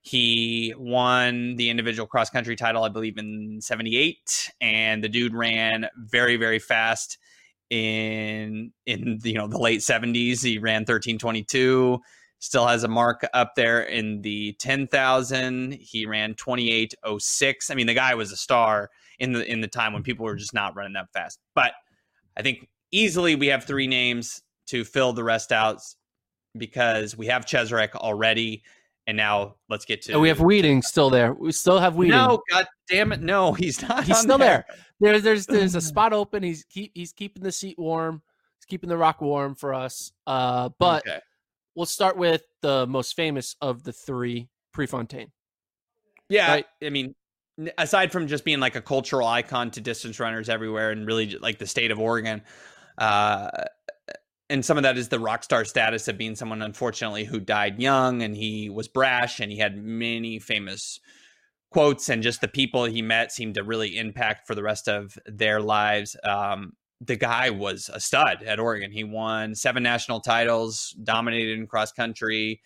he won the individual cross country title, I believe, in '78, and the dude ran very, very fast in in you know the late 70s. He ran 13:22. Still has a mark up there in the 10,000. He ran 28:06. I mean, the guy was a star in the in the time when people were just not running that fast. But I think easily we have three names to fill the rest out because we have Cheserek already, and now let's get to And we have Wheating still there. We still have Wheating. No, god damn it, no, he's not. He's still there. There's there's there's a spot open. He's keep he's keeping the seat warm. He's keeping the rock warm for us. Uh, but Okay. we'll start with the most famous of the three, Prefontaine. Yeah, Right. I mean, aside from just being like a cultural icon to distance runners everywhere, and really like the state of Oregon, uh, and some of that is the rock star status of being someone, unfortunately, who died young, and he was brash, and he had many famous quotes, and just the people he met seemed to really impact for the rest of their lives. Um, the guy was a stud at Oregon. He won seven national titles, dominated in cross country.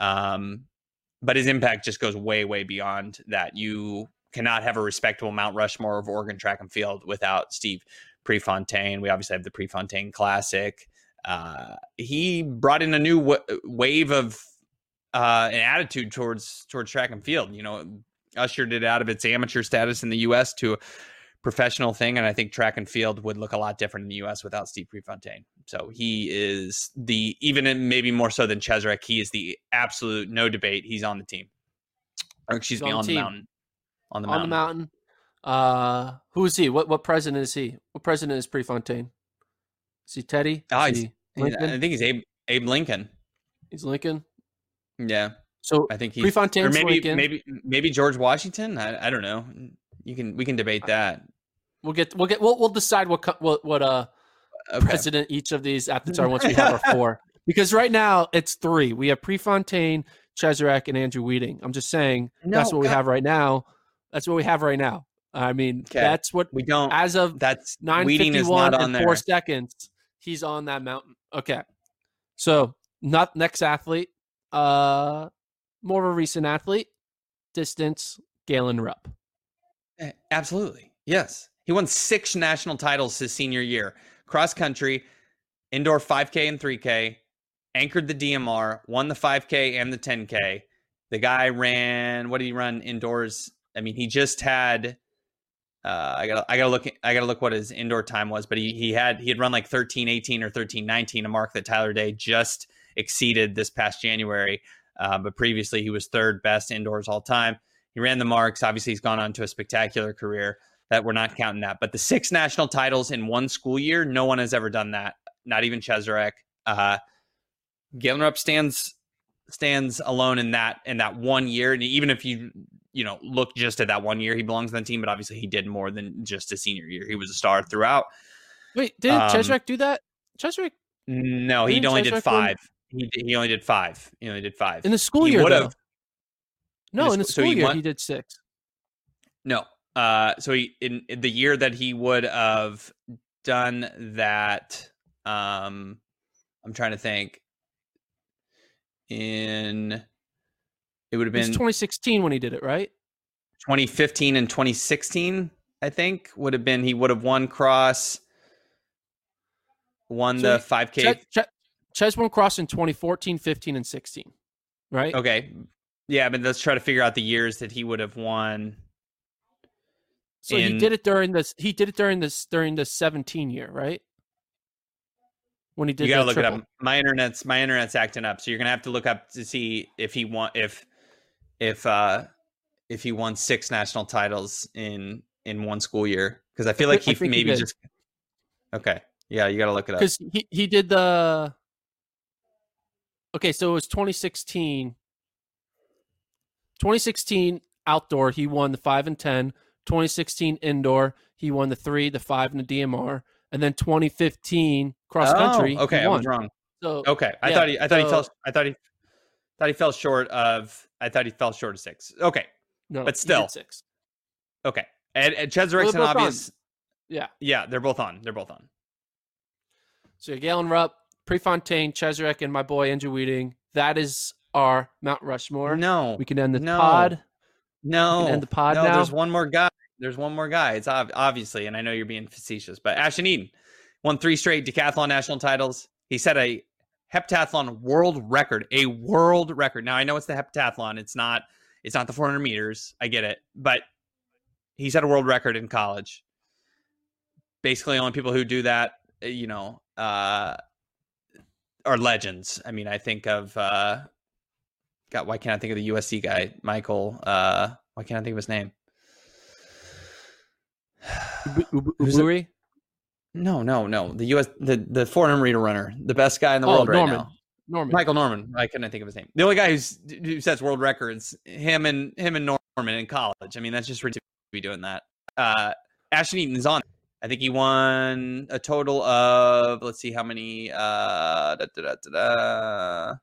Um, but his impact just goes way, way beyond that. You cannot have a respectable Mount Rushmore of Oregon track and field without Steve Prefontaine. We obviously have the Prefontaine Classic. Uh, he brought in a new w- wave of uh, an attitude towards towards track and field. You know, ushered it out of its amateur status in the U.S. to a professional thing, and I think track and field would look a lot different in the U.S. without Steve Prefontaine. So he is the even maybe more so than Cheserek. He is the absolute no debate. He's on the team, or excuse He's me, on on the the mountain. On the mountain. on the mountain. Uh, who is he? What what president is he? What president is Prefontaine? Is he Teddy? Oh, Is he's- he I think he's Abe Abe Lincoln. He's Lincoln. Yeah, So I think he's Prefontaine's or maybe Lincoln. maybe maybe George Washington. I, I don't know. You can we can debate that. we'll get we'll get we'll we'll decide what what what uh Okay. president each of these athletes are once we have our four. Because right now it's three. We have Prefontaine, Cheserek, and Andrew Wheating. I'm just saying that's No, what we have right now. That's what we have right now. I mean, Okay. that's what We don't. as of That's nine fifty one and there. four seconds. He's on that mountain. Okay, so not next athlete. Uh, more of a recent athlete. Distance. Galen Rupp. Eh, Absolutely. Yes. He won six national titles his senior year cross country, indoor 5K and 3K, anchored the DMR, won the 5K and the 10K. The guy ran, what did he run indoors? I mean, he just had. Uh, I gotta, I gotta look, I gotta look what his indoor time was, but he he had he had run like thirteen eighteen or thirteen nineteen, a mark that Tyler Day just exceeded this past January. Uh, but previously, he was third best indoors all time. He ran the marks. Obviously, he's gone on to a spectacular career. That we're not counting that. But the six national titles in one school year, no one has ever done that. Not even Cheserek. Uh, Galen stands stands alone in that in that one year. And even if you you know look just at that one year, he belongs on the team. But obviously, he did more than just a senior year. He was a star throughout. Wait, did um, Cheserek do that? Cheserek? No, he only did five. He he only did five. He only did five in the school he year. Would have. No, in the, school so year won, he did six. No, uh, so he in, in the year that he would have done that. Um, I'm trying to think. In it would have been 2016 when he did it, right? 2015 and 2016, I think, would have been he would have won cross, won so the 5K. Ches, Ches won cross in 2014, 15, and 16, right? Okay. Yeah, but let's try to figure out the years that he would have won. So in... he did it during this. He did it during this during the 17 year, right? when he did. You gotta look triple. it up. My internet's my internet's acting up, so you're gonna have to look up to see if he won if if uh if he won six national titles in in one school year because I feel like he maybe he just okay yeah you gotta look it up because he he did the okay so it was 2016 2016 outdoor he won the 5 and 10 2016 indoor he won the 3 the 5 and the DMR and then 2015 cross country. Oh, okay, I was wrong. So okay, I yeah, thought he, I thought so, he fell, I thought he, thought he fell short of, I thought he fell short of six. Okay, no, but still six. Okay, and, and Cheserek's an obvious. On. Yeah, yeah, they're both on. They're both on. So Galen Rupp, Prefontaine, Cheserek, and my boy Andrew Wheating. That is our Mount Rushmore. No, we can end the no. pod. No, end the pod no, now. There's one more guy. There's one more guy. It's ob- obviously, and I know you're being facetious, but Ashton Eaton won three straight decathlon national titles. He set a heptathlon world record, a world record. Now I know it's the heptathlon. It's not. It's not the 400 meters. I get it, but he set a world record in college. Basically, only people who do that, eh, you know, uh, are legends. I mean, I think of uh, God. Why can't I think of the USC guy, Michael? Uh, why can't I think of his name? Uburi? No, no, no. The U.S. the the 400 meter runner, the best guy in the oh, world right Norman. now. Norman. Michael Norman. I couldn't think of his name. The only guy who's who sets world records. Him and him and Norman in college. I mean, that's just ridiculous to be doing that. Uh, Ashton Eaton is on. I think he won a total of let's see how many. Uh, da, da, da,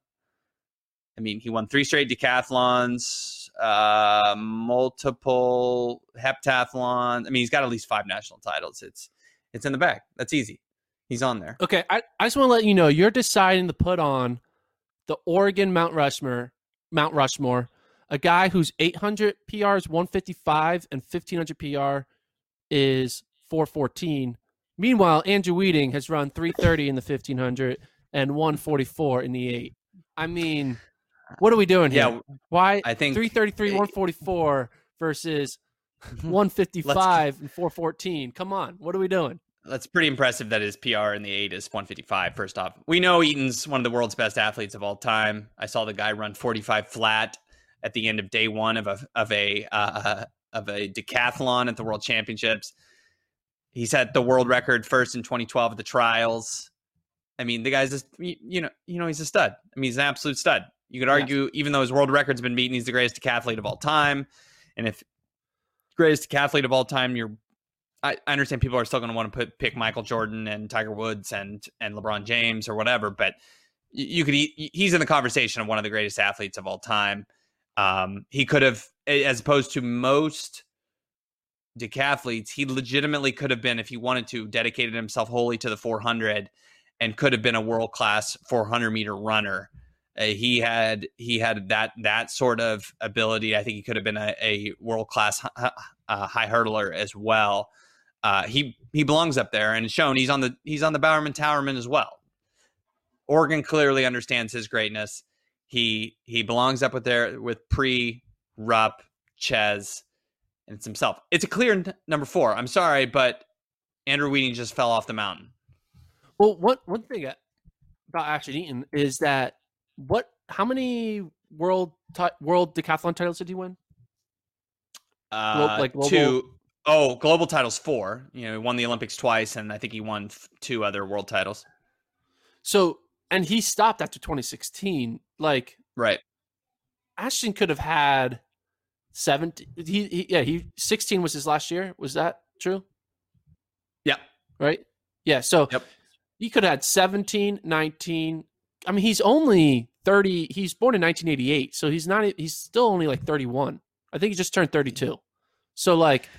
I mean, he won three straight decathlons, uh, multiple heptathlons. I mean, he's got at least five national titles. It's it's in the bag. That's easy. He's on there. Okay, I, I just want to let you know you're deciding to put on the Oregon Mount Rushmore, Mount Rushmore, a guy whose 800 PR is 155 and 1500 PR is 414. Meanwhile, Andrew Wheating has run 330 in the 1500 and 144 in the 8. I mean, what are we doing here? Yeah, Why I think 333 144 versus 155 and 414. Come on, what are we doing? That's pretty impressive that his PR in the eight is 155. First off, we know Eaton's one of the world's best athletes of all time. I saw the guy run 45 flat at the end of day one of a of a uh, of a decathlon at the World Championships. He set the world record first in 2012 at the trials. I mean, the guy's just you know you know he's a stud. I mean, he's an absolute stud. You could argue, even though his world record's been beaten, he's the greatest decathlete of all time. And if greatest decathlete of all time, you're I, I understand people are still going to want to put pick Michael Jordan and Tiger Woods and and LeBron James or whatever, but you could he's in the conversation of one of the greatest athletes of all time. Um, he could have, as opposed to most decathletes, he legitimately could have been, if he wanted to, dedicated himself wholly to the 400 and could have been a world class 400 meter runner. Uh, he had he had that that sort of ability. I think he could have been a, a world class uh, high hurdler as well. Uh, he he belongs up there and shown he's on the he's on the Bowerman Towerman as well. Oregon clearly understands his greatness. He he belongs up with there with Pre, Rupp, Ches, and it's himself. It's a clear n- number four. I'm sorry, but Andrew Wheating just fell off the mountain. Well, one one thing about Ashton Eaton is that what? How many world t- world decathlon titles did he win? Uh, like global... two. Oh, global titles four. You know, he won the Olympics twice, and I think he won f- two other world titles. So, and he stopped after 2016. Like, Right. Ashton could have had 17 he, he yeah, he 16 was his last year. Was that true? Yeah. Right? Yeah, so Yep. he could have had 17, 19. I mean, he's only 30. He's born in 1988, so he's not he's still only like 31. I think he just turned 32. So like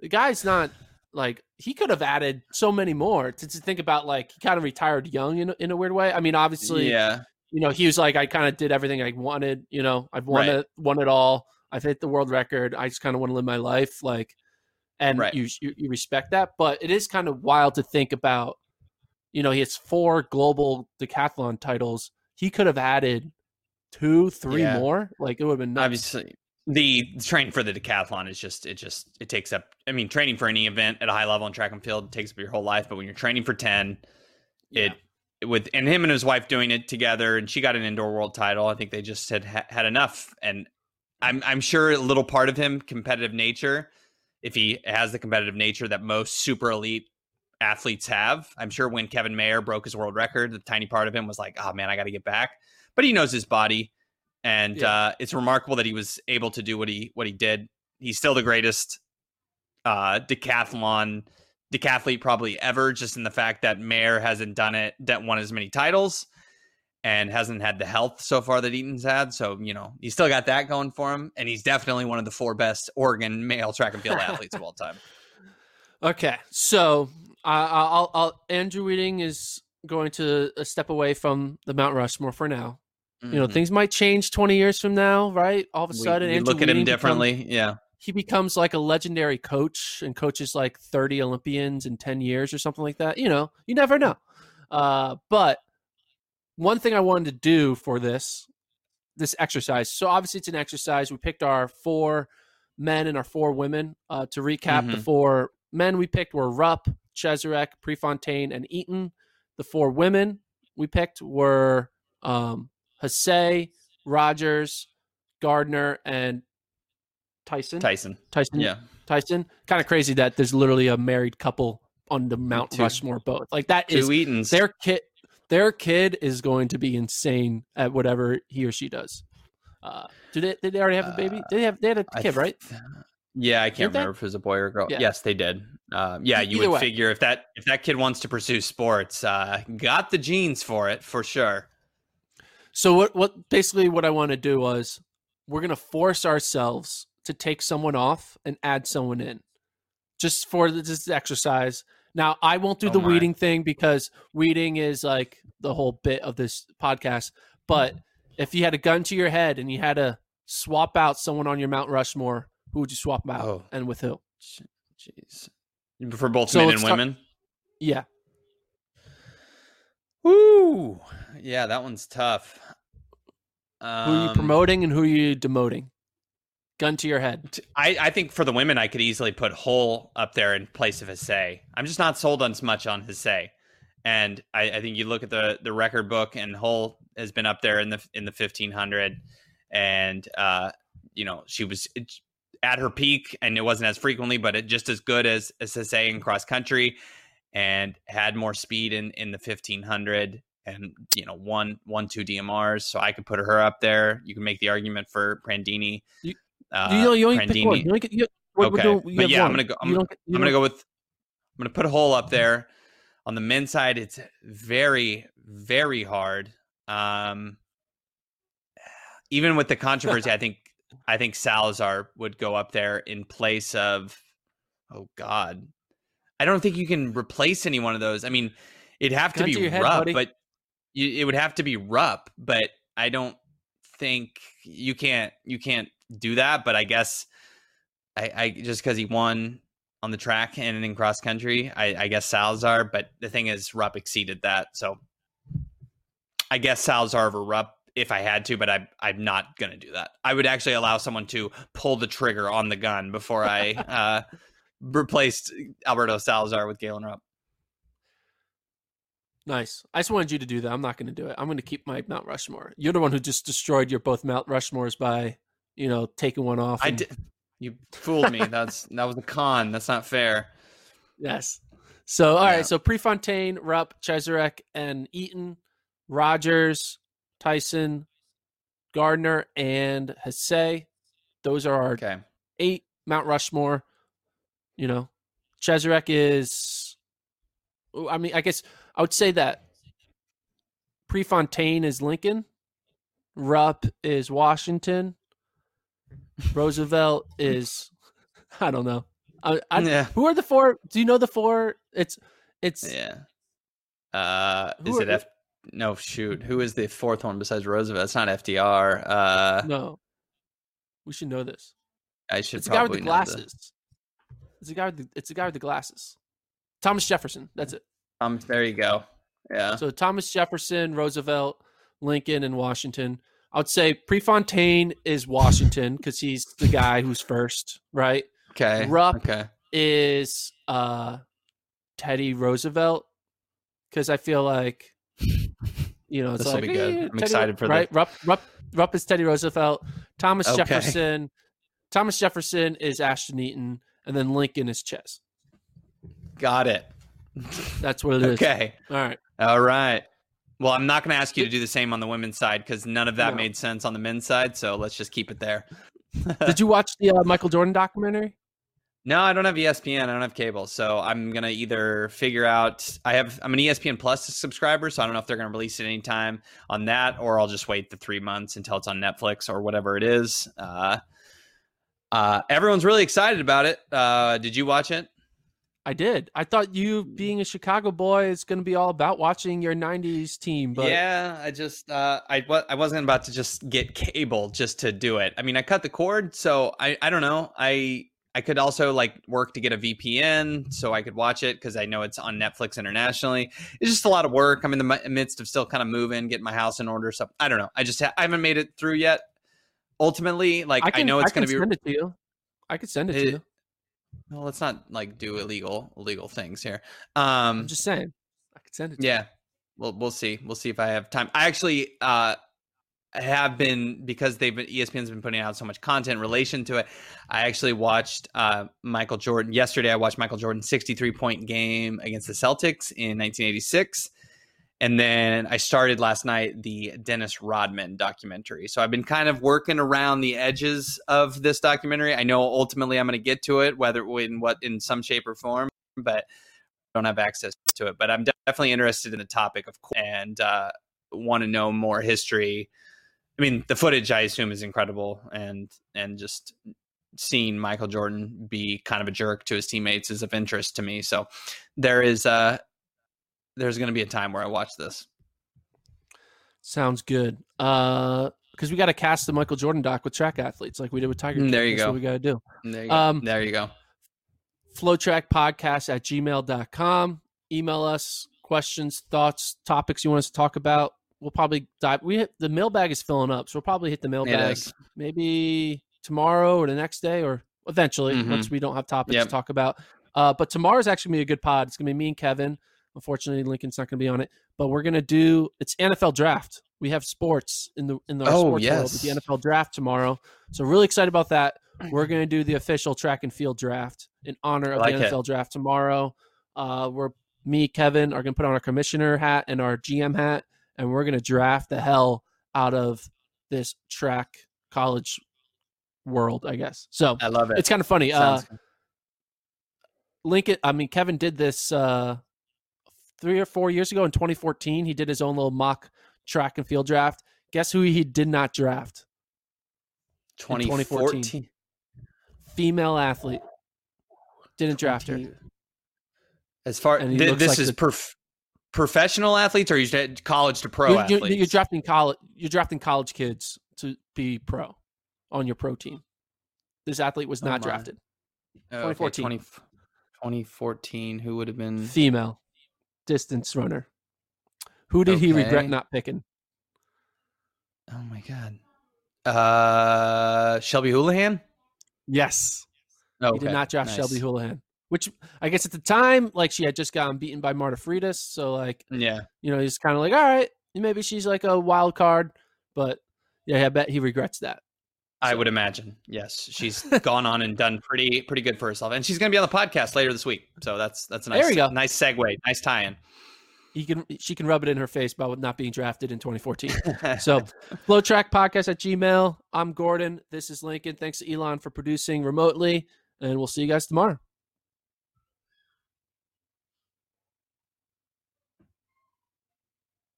the guy's not like he could have added so many more to, to think about like he kind of retired young in, a- in a weird way. I mean, obviously, Yeah. you know, he was like, I kind of did everything I wanted. You know, I've won Right. it, won it all. I've hit the world record. I just kind of want to live my life, like, and Right. you, you you respect that. But it is kind of wild to think about. You know, he has four global decathlon titles. He could have added two, three Yeah. more. Like it would have been nuts. Obviously, the training for the decathlon is just it just it takes up. I mean, training for any event at a high level in track and field takes up your whole life. But when you're training for ten, Yeah. it with and him and his wife doing it together, and she got an indoor world title. I think they just had had enough, and I'm I'm sure a little part of him competitive nature. If he has the competitive nature that most super elite athletes have, I'm sure when Kevin Mayer broke his world record, the tiny part of him was like, "Oh man, I got to get back." But he knows his body, and Yeah. uh, it's remarkable that he was able to do what he what he did. He's still the greatest uh, decathlon decathlete probably ever, just in the fact that Mayer hasn't done it, that won as many titles, and hasn't had the health so far that Eaton's had. So you know he's still got that going for him, and he's definitely one of the four best Oregon male track and field athletes of all time. Okay, so uh, I'll, I'll Andrew Wheating is going to uh, step away from the Mount Rushmore for now. You know, Mhm. things might change twenty years from now, right? All of a sudden, we Andrew look at him differently. yeah, he becomes like a legendary coach and coaches like 30 Olympians in 10 years or something like that. You know, you never know. Uh, but one thing I wanted to do for this this exercise. So obviously it's an exercise. We picked our four men and our four women. Uh, to recap, the Mhm. four men we picked were Rupp, Cheserek, Prefontaine, and Eaton. The four women we picked were um, Hasay, Rogers, Gardner, and Tyson. Tyson. Tyson. Yeah, Tyson. Kind of crazy that there's literally a married couple on the Mount Two- Rushmore both. Like that is two Eatons. their kid. Their kid is going to be insane at whatever he or she does. Uh, did they? Did they already have a baby? Did they have? They had a kid, right? Yeah, I can't Did they? remember if it was a boy or a girl. Yeah. Yes, they did. Uh, yeah, you either would way. figure if that if that kid wants to pursue sports, uh, got the genes for it for sure. So what? What basically what I want to do was we're gonna force ourselves to take someone off and add someone in, just for this exercise. Now I won't do Oh the my. Wheating thing because Wheating is like the whole bit of this podcast. But if you had a gun to your head and you had to swap out someone on your Mount Rushmore, who would you swap out Oh. and with who? Jeez, for both So men and women. Yeah, Woo! Yeah, that one's tough. who are you Um, promoting and who are you demoting? Gun to your head. I, I think for the women, I could easily put Hull up there in place of Hasay. I'm just not sold on as much on Hasay. And I, I think you look at the the record book, and Hull has been up there in the in the 1500, and uh, you know she was at her peak, and it wasn't as frequently, but it just as good as as Hasay in cross country, and had more speed in in the 1500, and you know one one two DMRs. So I could put her up there. You can make the argument for Prandini. You- uh, you know, you only pick Prandini. one. You only get, you, we're- we're Okay. But yeah, I'm gonna go- I'm You gonna- get- you I'm gonna go with I'm gonna put a Hull up there. On the men's side, it's very, very hard. Um even with the controversy, I think I think Salazar would go up there in place of oh god. I don't think you can replace any one of those. I mean, it'd have to be to your head, Rupp, but you, it would have to be Rupp, but I don't think you can't you can't do that. But I guess I, I just because he won on the track and in cross country, I, I guess Salazar. But the thing is, Rupp exceeded that, so I guess Salazar over Rupp if I had to. But I, I'm not gonna do that. I would actually allow someone to pull the trigger on the gun before I uh, replaced Alberto Salazar with Galen Rupp. Nice. I just wanted you to do that. I'm not going to do it. I'm going to keep my Mount Rushmore. You're the one who just destroyed your both Mount Rushmores by, you know, taking one off. I and- did. You fooled me. That's that was a con. That's not fair. Yes. So all right. Yeah. So Prefontaine, Rupp, Cheserek, and Eaton, Rogers, Tyson, Gardner, and Hasay. Those are our Okay. eight. Mount Rushmore. You know, Cheserek is. I mean, I guess I would say that Prefontaine is Lincoln, Rupp is Washington, Roosevelt is. I don't know. I, I, Yeah. Who are the four? Do you know the four? It's it's Yeah. Uh, is it F? No, shoot. Who is the fourth one besides Roosevelt? It's not FDR. Uh, no. We should know this. I should It's the guy with the glasses. It's the guy with the, it's the guy with the glasses. Thomas Jefferson. That's it. Um, there you go. Yeah. So Thomas Jefferson, Roosevelt, Lincoln, and Washington. I would say Prefontaine is Washington because he's the guy who's first, right? Okay. Rupp Okay. is uh, Teddy Roosevelt because I feel like you know it's This'll like be good. eh, I'm Teddy- excited for that. right. Rupp, Rupp, Rupp is Teddy Roosevelt. Thomas Okay. Jefferson. Thomas Jefferson is Ashton Eaton, and then Lincoln is Ches. Got it. That's what it is. Okay. All right. All right. Well, I'm not going to ask you to do the same on the women's side because none of that No. made sense on the men's side. So let's just keep it there. Did you watch the uh, Michael Jordan documentary? No, I don't have ESPN. I don't have cable, so I'm gonna either figure out. I have. I'm an ESPN Plus subscriber, so I don't know if they're gonna release it anytime on that, or I'll just wait the three months until it's on Netflix or whatever it is. Uh, uh, everyone's really excited about it. Uh, did you watch it? I did. I thought you, being a Chicago boy, is going to be all about watching your '90s team, but yeah, I just uh, I I wasn't about to just get cable just to do it. I mean, I cut the cord, so I I don't know. I I could also like work to get a VPN so I could watch it because I know it's on Netflix internationally. It's just a lot of work. I'm in the midst of still kind of moving, getting my house in order. So I don't know. I just ha- I haven't made it through yet. Ultimately, like I, can, know it's going to be. send it to you. I could send it, to you. Well, let's not like do illegal illegal things here. Um, I'm just saying. I could send it. To yeah we'll we'll see we'll see if i have time i actually uh have been because they've been espn's been putting out so much content in relation to it i actually watched uh michael jordan yesterday i watched michael jordan's 63 point game against the celtics in 1986 and then i started last night the dennis rodman documentary so i've been kind of working around the edges of this documentary i know ultimately i'm going to get to it whether in what in some shape or form but I don't have access to it, but I'm definitely interested in the topic of course, and uh, want to know more history. I mean, the footage I assume is incredible, and and just seeing Michael Jordan be kind of a jerk to his teammates is of interest to me. So there is uh there's going to be a time where I watch this. Sounds good. Uh, because we got to cast the Michael Jordan doc with track athletes, like we did with Tiger. Mm, King. there you That's go. What we got to do. There you go. Um, there you go. flotrackpodcast at gmail.com. Email us questions, thoughts, topics you want us to talk about. We'll probably dive. We hit the mailbag is filling up, so we'll probably hit the mailbag maybe tomorrow or the next day or eventually Mhm. once we don't have topics Yep. to talk about. Uh, but tomorrow's actually gonna be a good pod. It's gonna be me and Kevin. Unfortunately, Lincoln's not gonna be on it, but we're gonna do it's NFL draft. We have sports in the in the Oh, sports world with the. NFL draft tomorrow. So really excited about that. We're gonna do the official track and field draft in honor of like the it. NFL draft tomorrow. Uh, we're me, Kevin, are gonna put on our commissioner hat and our GM hat, and we're gonna draft the hell out of this track college world, I guess. So I love it. it's kind of funny. Uh, Lincoln, I mean, Kevin did this uh, three or four years ago in 2014. He did his own little mock track and field draft. Guess who he did not draft? 2014. 2014. Female athlete. Didn't draft her. As far thi- looks this like is the- prof- professional athletes, or you said college to pro You're, you're, athletes? you're drafting college. You're drafting college kids to be pro on your pro team. This athlete was Oh not my. drafted. Oh, okay, 2014. 20 2014. Who would have been? Female distance runner. Who did he regret not picking? Oh my god. Uh, Shelby Houlihan. Yes. Oh, He did not draft Shelby Houlihan, which I guess at the time, like she had just gotten beaten by Marta Freitas. So like, Yeah, you know, he's kind of like, all right, maybe she's like a wild card, but yeah, I bet he regrets that. I would imagine. Yes, she's gone on and done pretty pretty good for herself, and she's going to be on the podcast later this week. So that's that's a nice There we go. nice segue, nice tie-in. he can she can rub it in her face about not being drafted in 2014. so FloTrack Podcast at Gmail. I'm Gordon. This is Lincoln. Thanks to Elon for producing remotely, and we'll see you guys tomorrow.